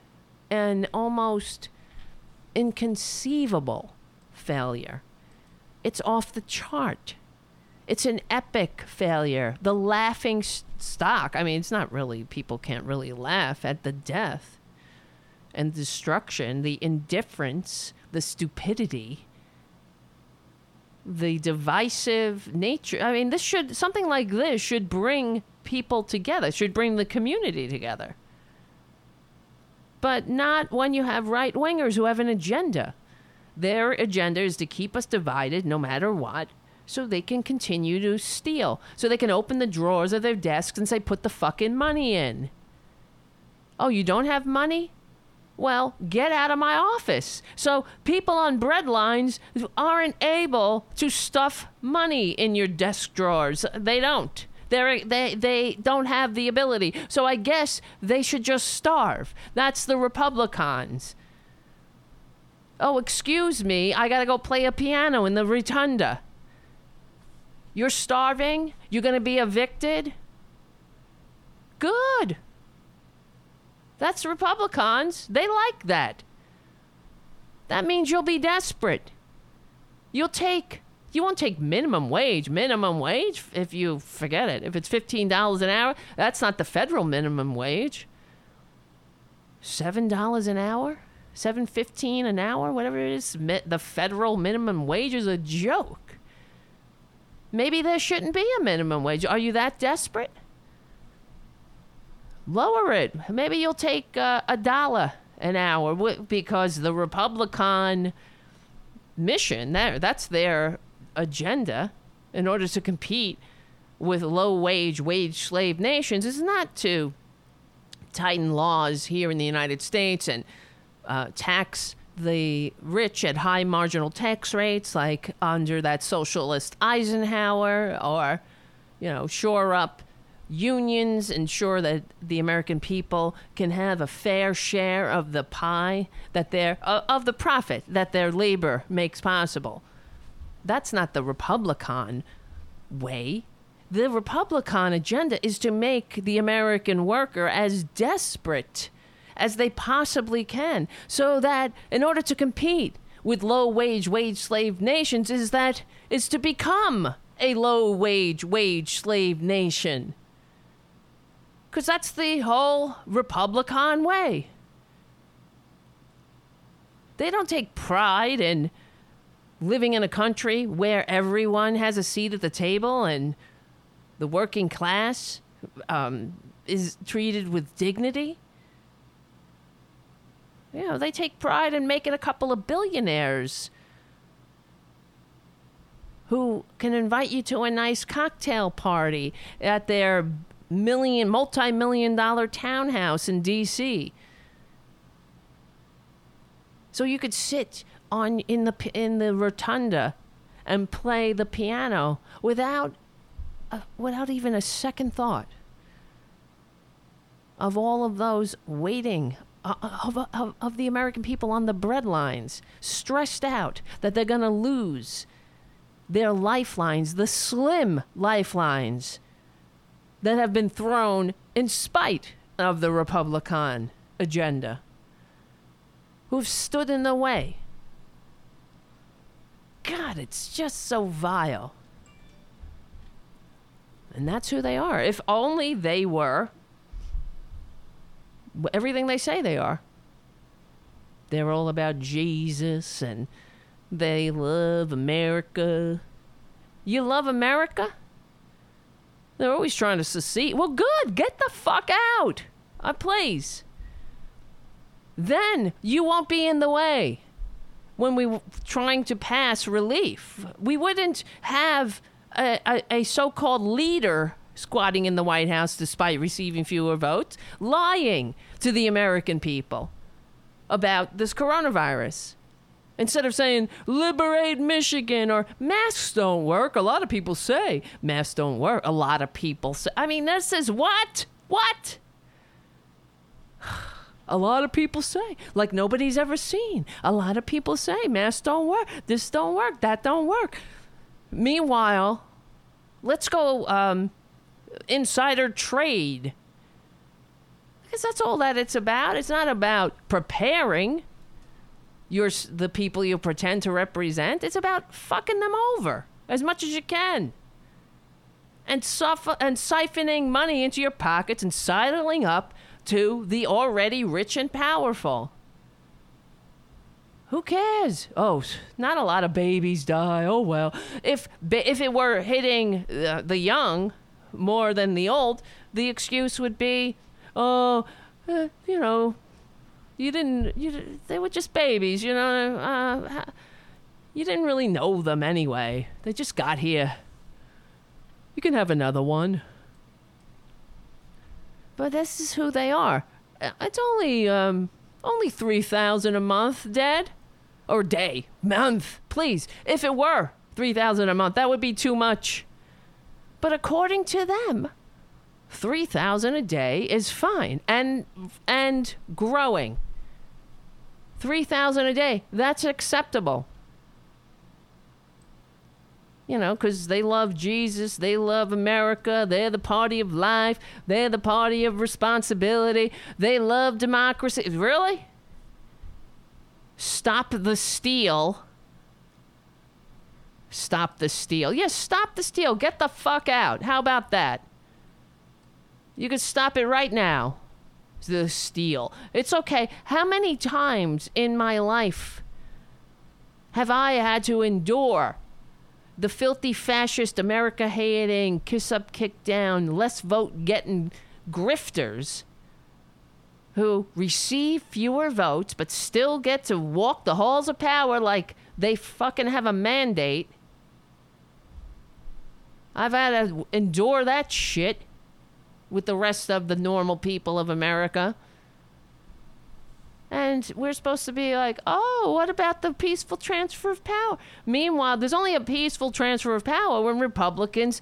an almost inconceivable failure. It's off the chart. It's an epic failure. The laughing stock. I mean, it's not really, people can't really laugh at the death and destruction, the indifference, the stupidity, the divisive nature. I mean, this should, something like this should bring people together, should bring the community together but not when you have right wingers who have an agenda. Their agenda is to keep us divided no matter what, so they can continue to steal. So they can open the drawers of their desks and say, put the fucking money in. Oh, you don't have money? Well, get out of my office. So people on bread lines aren't able to stuff money in your desk drawers. They don't. They're, they they don't have the ability. So I guess they should just starve. That's the Republicans. Oh, excuse me, I gotta go play a piano in the rotunda. You're starving? You're going to be evicted? Good. That's Republicans. They like that. That means you'll be desperate. You'll take you won't take minimum wage. Minimum wage if you forget it. If it's $15 an hour, that's not the federal minimum wage. $7 an hour? 7.15 an hour, whatever it is, the federal minimum wage is a joke. Maybe there shouldn't be a minimum wage. Are you that desperate? Lower it. Maybe you'll take uh, a dollar an hour because the Republican mission there that's their agenda in order to compete with low wage wage slave nations is not to tighten laws here in the United States and uh, tax the rich at high marginal tax rates, like under that socialist Eisenhower, or, you know, shore up unions, ensure that the American people can have a fair share of the pie that their uh, of the profit that their labor makes possible. That's not the Republican way. The Republican agenda is to make the American worker as desperate as they possibly can so that in order to compete with low wage wage slave nations is that is to become a low wage wage slave nation because that's the whole republican way they don't take pride in living in a country where everyone has a seat at the table and the working class um, is treated with dignity you know, they take pride in making a couple of billionaires who can invite you to a nice cocktail party at their million, multi million dollar townhouse in D.C. So you could sit on in the in the rotunda and play the piano without uh, without even a second thought of all of those waiting uh, of, of, of the American people on the breadlines, stressed out that they're going to lose their lifelines, the slim lifelines that have been thrown in spite of the Republican agenda, who've stood in the way. God, it's just so vile. And that's who they are. If only they were everything they say they are. They're all about Jesus and they love America. You love America? They're always trying to secede. Well, good. Get the fuck out. Uh, please. Then you won't be in the way when we were trying to pass relief. We wouldn't have a, a, a so called leader squatting in the White House despite receiving fewer votes, lying to the American people about this coronavirus. Instead of saying, liberate Michigan or masks don't work, a lot of people say masks don't work. A lot of people say, I mean, this is what? What? A lot of people say, like nobody's ever seen. A lot of people say masks don't work. This don't work. That don't work. Meanwhile, let's go um, insider trade. Because that's all that it's about. It's not about preparing your the people you pretend to represent. It's about fucking them over as much as you can. And, suffer, and siphoning money into your pockets and sidling up to the already rich and powerful. Who cares? Oh, not a lot of babies die. Oh well. If if it were hitting the young, more than the old, the excuse would be, oh, uh, you know, you didn't, you, they were just babies, you know, uh, you didn't really know them anyway. They just got here. You can have another one. But this is who they are. Uh, it's only, um, only 3000 a month, Dad. Or day. Month. Please. If it were 3000 a month, that would be too much. But according to them, 3000 a day is fine and and growing. 3000 a day, that's acceptable. You know, because they love Jesus, they love America, they're the party of life, they're the party of responsibility, they love democracy. Really? Stop the steal. Stop the steal. Yes, stop the steal. Get the fuck out. How about that? You can stop it right now. The steal. It's okay. How many times in my life have I had to endure the filthy fascist America hating, kiss up, kick down, less vote getting grifters who receive fewer votes but still get to walk the halls of power like they fucking have a mandate? I've had to endure that shit with the rest of the normal people of America. And we're supposed to be like, oh, what about the peaceful transfer of power? Meanwhile, there's only a peaceful transfer of power when Republicans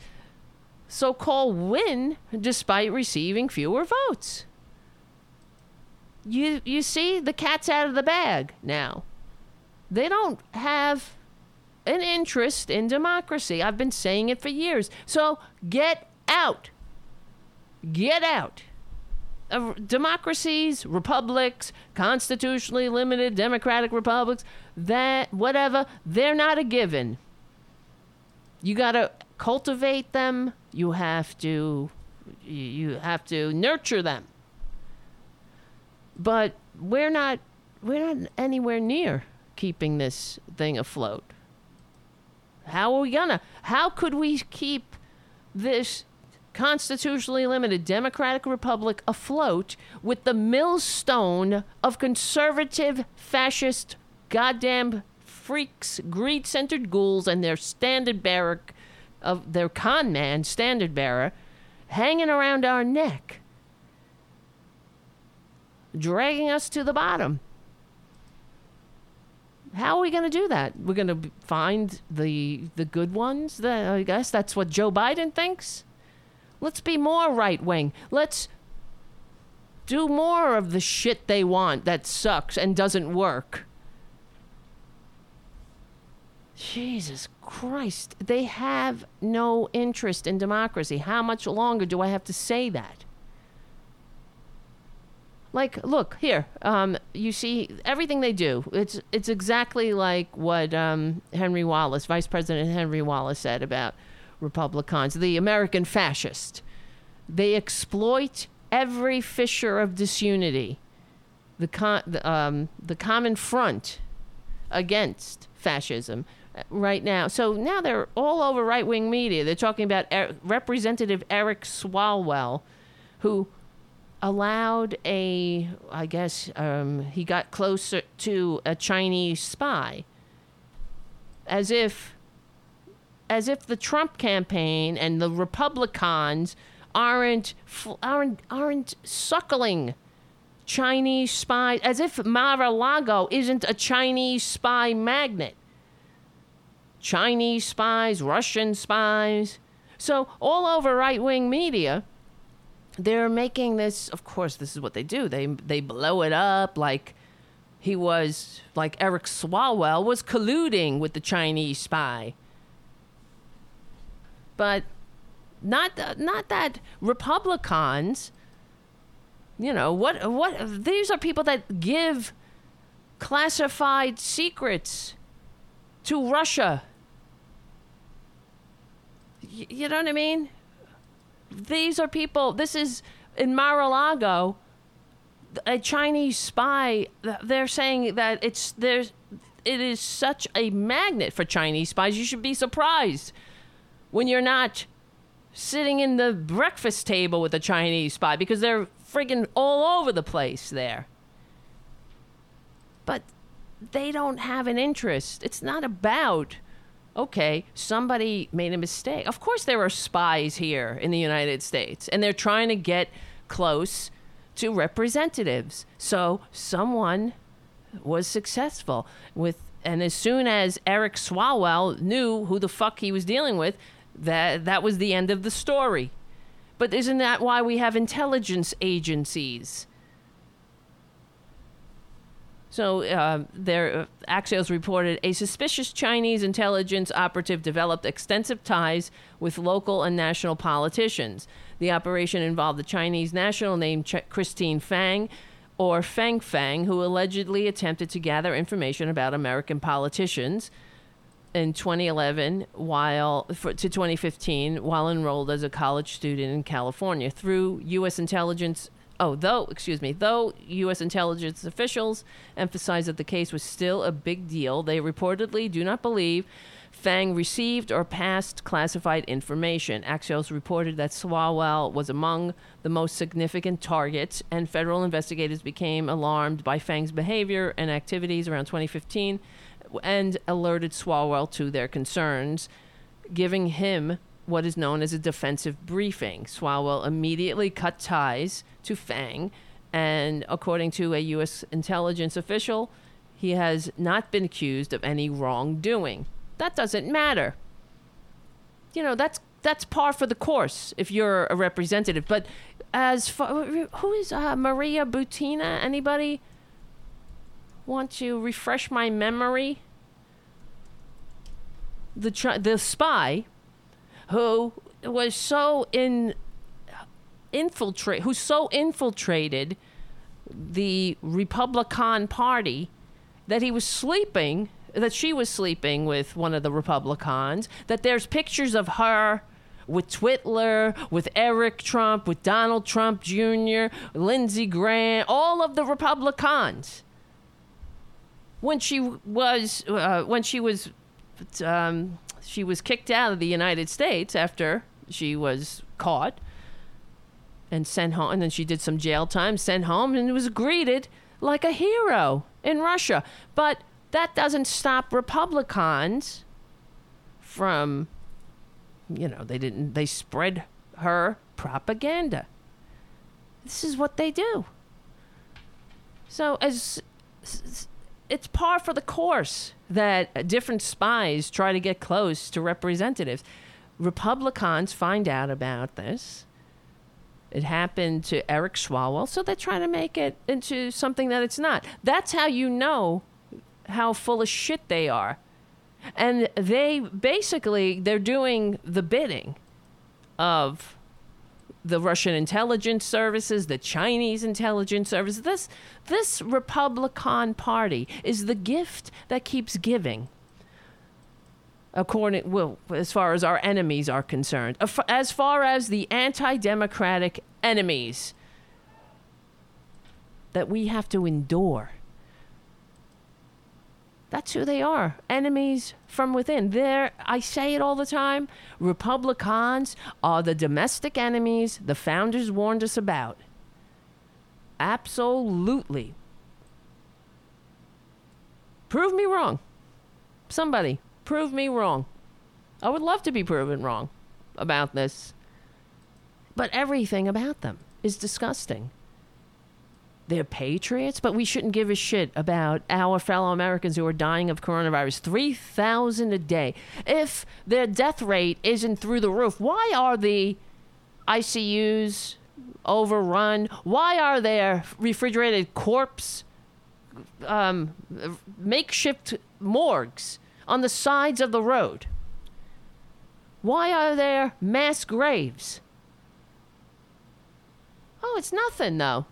so called win despite receiving fewer votes. You, you see, the cat's out of the bag now. They don't have an interest in democracy. I've been saying it for years. So get out. Get out. Democracies, republics, constitutionally limited democratic republics, that whatever, they're not a given. You got to cultivate them. You have to you have to nurture them. But we're not we're not anywhere near keeping this thing afloat. How are we gonna? How could we keep this constitutionally limited democratic republic afloat with the millstone of conservative fascist goddamn freaks, greed centered ghouls, and their standard bearer of their con man standard bearer hanging around our neck, dragging us to the bottom. How are we going to do that? We're going to find the the good ones. The, I guess that's what Joe Biden thinks. Let's be more right wing. Let's do more of the shit they want that sucks and doesn't work. Jesus Christ. They have no interest in democracy. How much longer do I have to say that? Like, look here. Um, you see everything they do. It's it's exactly like what um, Henry Wallace, Vice President Henry Wallace, said about Republicans, the American fascist. They exploit every fissure of disunity, the con- the, um, the common front against fascism uh, right now. So now they're all over right wing media. They're talking about er- Representative Eric Swalwell, who allowed a, I guess, um, he got closer to a Chinese spy. As if, as if the Trump campaign and the Republicans aren't aren't aren't suckling Chinese spies, as if Mar-a-Lago isn't a Chinese spy magnet. Chinese spies, Russian spies. So all over right-wing media, they're making this of course this is what they do they they blow it up like he was like Eric Swalwell was colluding with the Chinese spy but not not that Republicans you know what what these are people that give classified secrets to Russia y- you know what I mean these are people. This is in Mar-a-Lago. A Chinese spy. They're saying that it's there's. It is such a magnet for Chinese spies. You should be surprised when you're not sitting in the breakfast table with a Chinese spy because they're friggin' all over the place there. But they don't have an interest. It's not about okay, somebody made a mistake. Of course, there are spies here in the United States, and they're trying to get close to representatives. So someone was successful with, and as soon as Eric Swalwell knew who the fuck he was dealing with, that that was the end of the story. But isn't that why we have intelligence agencies? So uh, there, uh, Axios reported a suspicious Chinese intelligence operative developed extensive ties with local and national politicians. The operation involved a Chinese national named Ch- Christine Fang, or Fang Fang, who allegedly attempted to gather information about American politicians in 2011 while for, to 2015 while enrolled as a college student in California through US intelligence oh though excuse me though US intelligence officials emphasized that the case was still a big deal they reportedly do not believe Fang received or passed classified information. Axios reported that Swalwell was among the most significant targets, and federal investigators became alarmed by Fang's behavior and activities around 2015 and alerted Swalwell to their concerns, giving him what is known as a defensive briefing. Swalwell immediately cut ties to Fang, and according to a U.S. intelligence official, he has not been accused of any wrongdoing. That doesn't matter. You know, that's that's par for the course if you're a representative. But as far who is uh, Maria Butina? Anybody want to refresh my memory? The tr- the spy who was so in infiltrate who so infiltrated the Republican Party that he was sleeping that she was sleeping with one of the Republicans, that there's pictures of her with Twitler, with Eric Trump, with Donald Trump Jr., Lindsey Graham, all of the Republicans. When she was, uh, when she was, um, she was kicked out of the United States after she was caught and sent home, and then she did some jail time, sent home, and was greeted like a hero in Russia. But that doesn't stop Republicans from, you know, they didn't, they spread her propaganda. This is what they do. So, as it's par for the course that different spies try to get close to representatives. Republicans find out about this. It happened to Eric Swalwell, so they're trying to make it into something that it's not. That's how you know how full of shit they are. And they basically they're doing the bidding of the Russian intelligence services, the Chinese intelligence services. This this Republican Party is the gift that keeps giving. According well, as far as our enemies are concerned, as far as the anti-democratic enemies that we have to endure. That's who they are. Enemies from within. There, I say it all the time. Republicans are the domestic enemies the founders warned us about. Absolutely. Prove me wrong. Somebody, prove me wrong. I would love to be proven wrong about this. But everything about them is disgusting they're patriots, but we shouldn't give a shit about our fellow Americans who are dying of coronavirus. 3,000 a day. If their death rate isn't through the roof, why are the ICUs overrun? Why are there refrigerated corpse, um, makeshift morgues on the sides of the road? Why are there mass graves? Oh, it's nothing, though.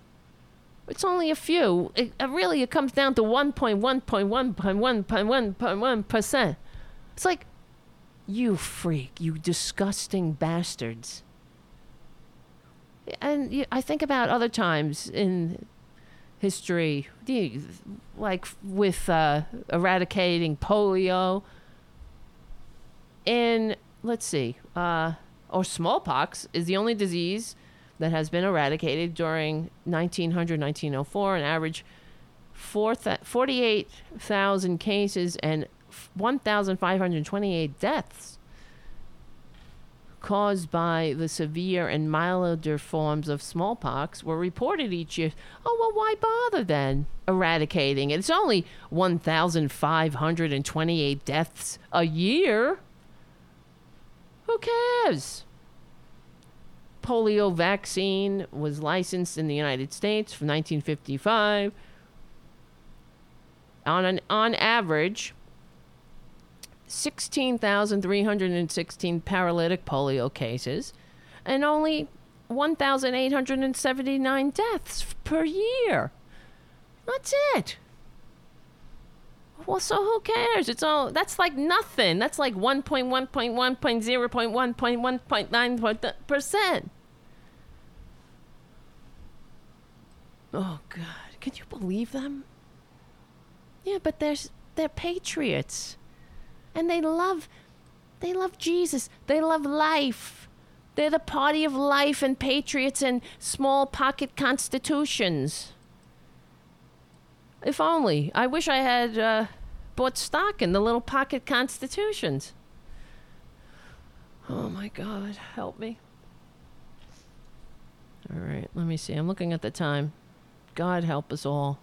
It's only a few. It, it really, it comes down to 1.1.1.1.1.1%. It's like, you freak, you disgusting bastards. And I think about other times in history, like with uh, eradicating polio, and let's see, uh, or smallpox is the only disease that has been eradicated during 1900 1904, an average 48,000 cases and 1,528 deaths caused by the severe and milder forms of smallpox were reported each year. Oh, well, why bother then eradicating it? It's only 1,528 deaths a year. Who cares? Polio vaccine was licensed in the United States from 1955. on an on average 16,316 paralytic polio cases and only 1,879 deaths per year. That's it. Well, so who cares? It's all that's like nothing. That's like 1.1.1.0.1.1.9 percent. Oh God, can you believe them? Yeah, but they're they're patriots, and they love they love Jesus. They love life. They're the party of life and patriots and small pocket constitutions. If only. I wish I had uh, bought stock in the little pocket constitutions. Oh my God, help me. All right, let me see. I'm looking at the time. God help us all.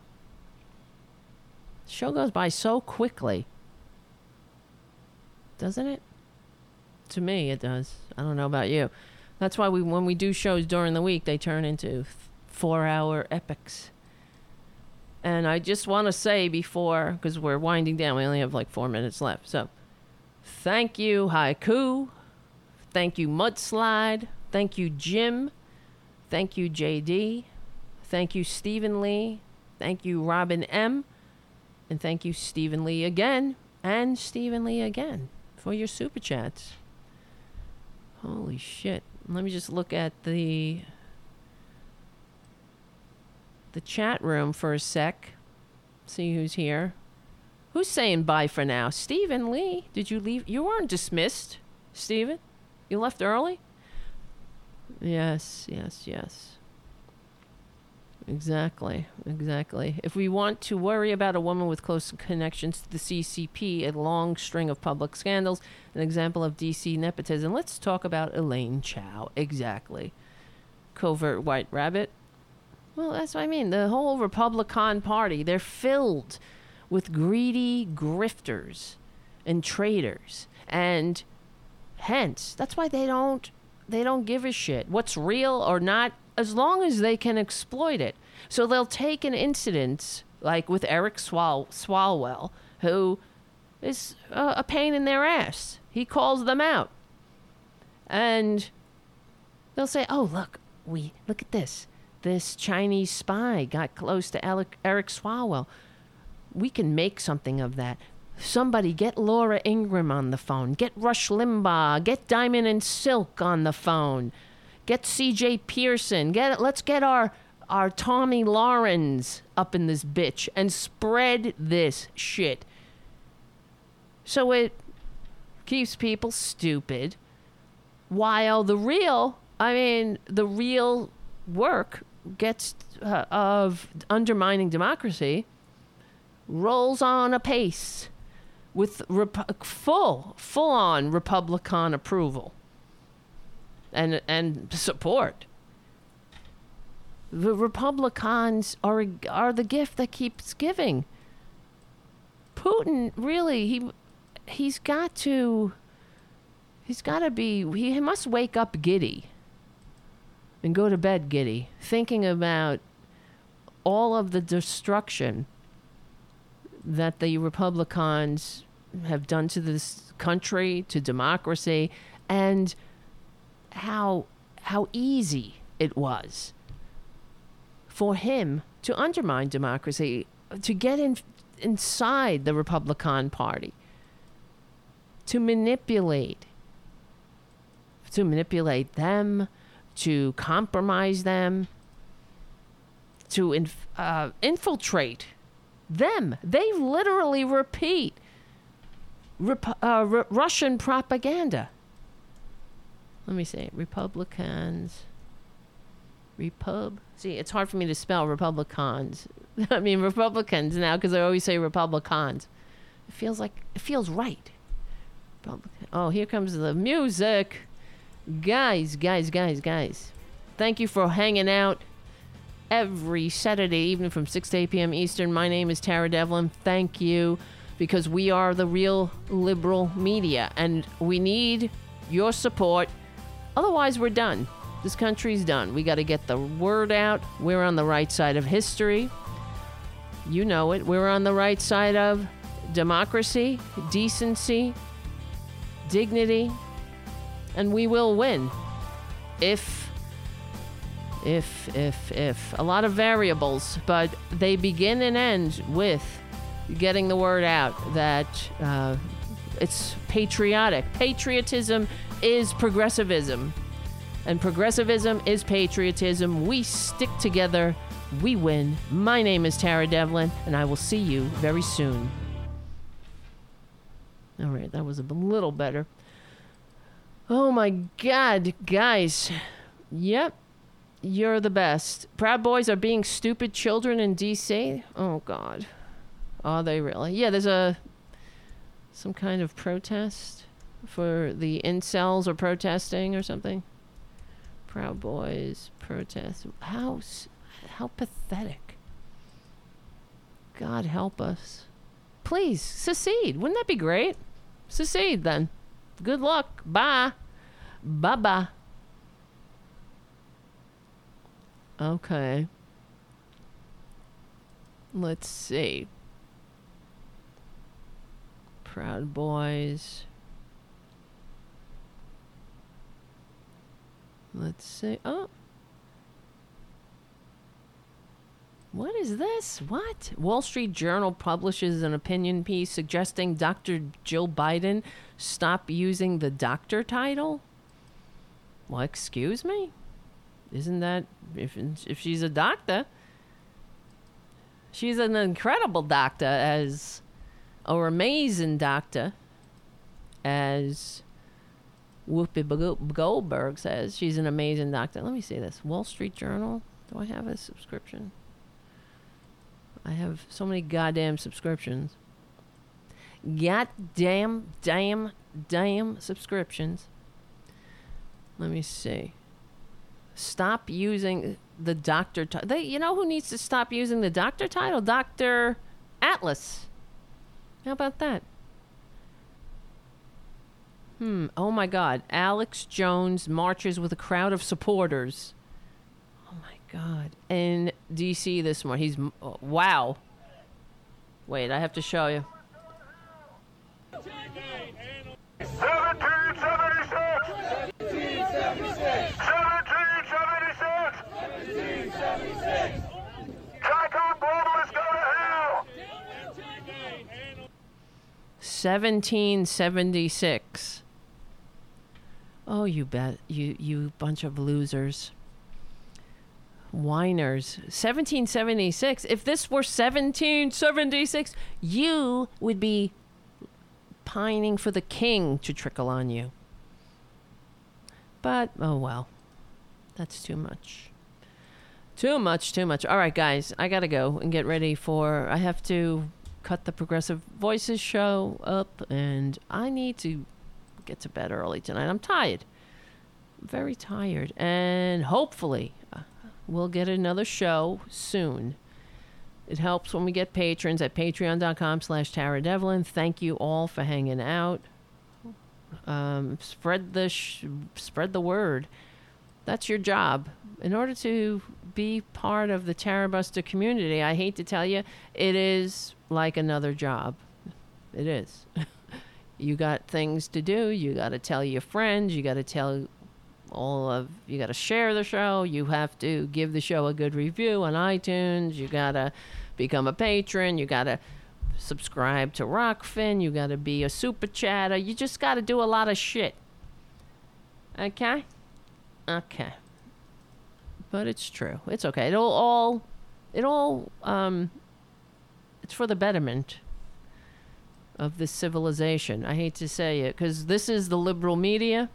The show goes by so quickly. Doesn't it? To me, it does. I don't know about you. That's why we, when we do shows during the week, they turn into four-hour epics. And I just want to say before, because we're winding down, we only have like four minutes left. So, thank you, Haiku. Thank you, Mudslide. Thank you, Jim. Thank you, JD. Thank you, Stephen Lee. Thank you, Robin M. And thank you, Stephen Lee again. And Stephen Lee again for your super chats. Holy shit. Let me just look at the the chat room for a sec. See who's here. Who's saying bye for now? Stephen Lee. Did you leave? You weren't dismissed, Stephen. You left early? Yes, yes, yes. Exactly, exactly. If we want to worry about a woman with close connections to the CCP, a long string of public scandals, an example of DC nepotism, let's talk about Elaine Chao. Exactly. Covert White Rabbit. Well, that's what I mean. The whole Republican Party, they're filled with greedy grifters and traitors. And hence, that's why they don't they don't give a shit what's real or not as long as they can exploit it. So they'll take an incident like with Eric Swal- Swalwell, who is a pain in their ass. He calls them out. And they'll say, "Oh, look, we look at this. This Chinese spy got close to Alec, Eric Swalwell. We can make something of that. Somebody get Laura Ingraham on the phone. Get Rush Limbaugh. Get Diamond and Silk on the phone. Get C.J. Pearson. Get let's get our our Tomi Lahrens up in this bitch and spread this shit. So it keeps people stupid, while the real, I mean, the real work gets uh, of undermining democracy rolls on apace with rep- full full on republican approval and and support. The republicans are are the gift that keeps giving. Putin really he he's got to he's got to be he must wake up giddy and go to bed giddy thinking about all of the destruction that the republicans have done to this country to democracy and how how easy it was for him to undermine democracy, to get in, inside the Republican Party, to manipulate, to manipulate them, to compromise them, to inf- uh, infiltrate them. They literally repeat Rep- uh, R- Russian propaganda. Let me say. Republicans. Repub. See, it's hard for me to spell Republicans. I mean Republicans now because I always say Republicans. It feels like it feels right. Republican. Oh, here comes the music. Guys, guys, guys, guys. Thank you for hanging out every Saturday evening from 6 to 8 p.m. Eastern. My name is Tara Devlin. Thank you because we are the real liberal media and we need your support. Otherwise, we're done. This country's done. We got to get the word out. We're on the right side of history. You know it. We're on the right side of democracy, decency, dignity, and we will win. If, if, if, if. A lot of variables, but they begin and end with getting the word out that uh, it's patriotic. Patriotism is progressivism, and progressivism is patriotism. We stick together, we win. My name is Tara Devlin, and I will see you very soon. All right, that was a little better. Oh my god, guys. Yep. You're the best. Proud Boys are being stupid children in DC. Oh god. Are they really? Yeah, there's a some kind of protest for the incels are protesting or something. Proud Boys protest. How how pathetic. God help us. Please secede. Wouldn't that be great? Secede then. Good luck. Bye. Bye bye. Okay. Let's see. Proud Boys. Let's see. Oh. What is this? What? Wall Street Journal publishes an opinion piece suggesting Dr. Jill Biden stop using the doctor title? Well, excuse me? Isn't that if if she's a doctor? She's an incredible doctor as or amazing doctor as Whoopi Goldberg says. She's an amazing doctor. Let me see this. Wall Street Journal. Do I have a subscription? I have so many goddamn subscriptions. Goddamn, damn, damn damn subscriptions. Let me see. Stop using the doctor title. They, you know who needs to stop using the doctor title? Doctor Atlas. How about that? Hmm. Oh my God. Alex Jones marches with a crowd of supporters. Oh my God. In D.C. this morning. He's. oh, wow. Wait, I have to show you. 1776! 1776! Tricom globalists go to hell! 1776. Oh, you bet. You you bunch of losers. Whiners. 1776. If this were 1776, you would be pining for the king to trickle on you. But oh well. That's too much. Too much, too much. All right, guys, I gotta go and get ready for. I have to cut the Progressive Voices show up, and I need to get to bed early tonight. I'm tired. Very tired. And hopefully, uh, we'll get another show soon. It helps when we get patrons at patreon.com slash Tara Devlin. Thank you all for hanging out. Um, spread the sh- spread the word. That's your job. In order to be part of the Tara Buster community, I hate to tell you, it is like another job. It is. you got things to do. You got to tell your friends. You got to tell all of you got to share the show. You have to give the show a good review on iTunes. You got to become a patron. You got to subscribe to Rokfin. You got to be a super chatter. You just got to do a lot of shit. Okay? Okay. But it's true. It's okay. It'll all it all um it's for the betterment of this civilization. I hate to say it cuz this is the liberal media.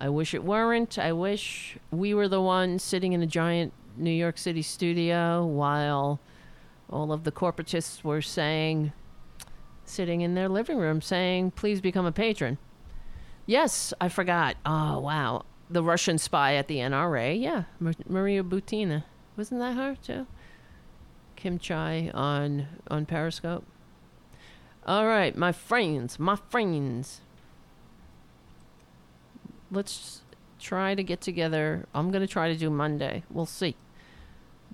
I wish it weren't. I wish we were the ones sitting in a giant New York City studio while all of the corporatists were saying sitting in their living room saying, "Please become a patron." Yes, I forgot. Oh, wow. The Russian spy at the NRA. Yeah, Mar- Maria Butina. Wasn't that her too? Kim Chai on on Periscope. All right, my friends, my friends. Let's try to get together. I'm going to try to do Monday. We'll see.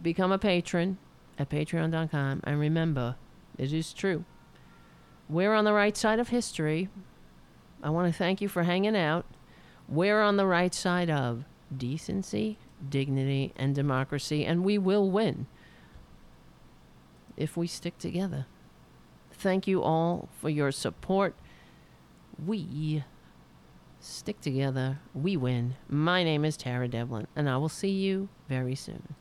Become a patron at patreon.com. And remember, it is true. We're on the right side of history. I want to thank you for hanging out. We're on the right side of decency, dignity, and democracy, and we will win if we stick together. Thank you all for your support. We stick together, we win. My name is Tara Devlin, and I will see you very soon.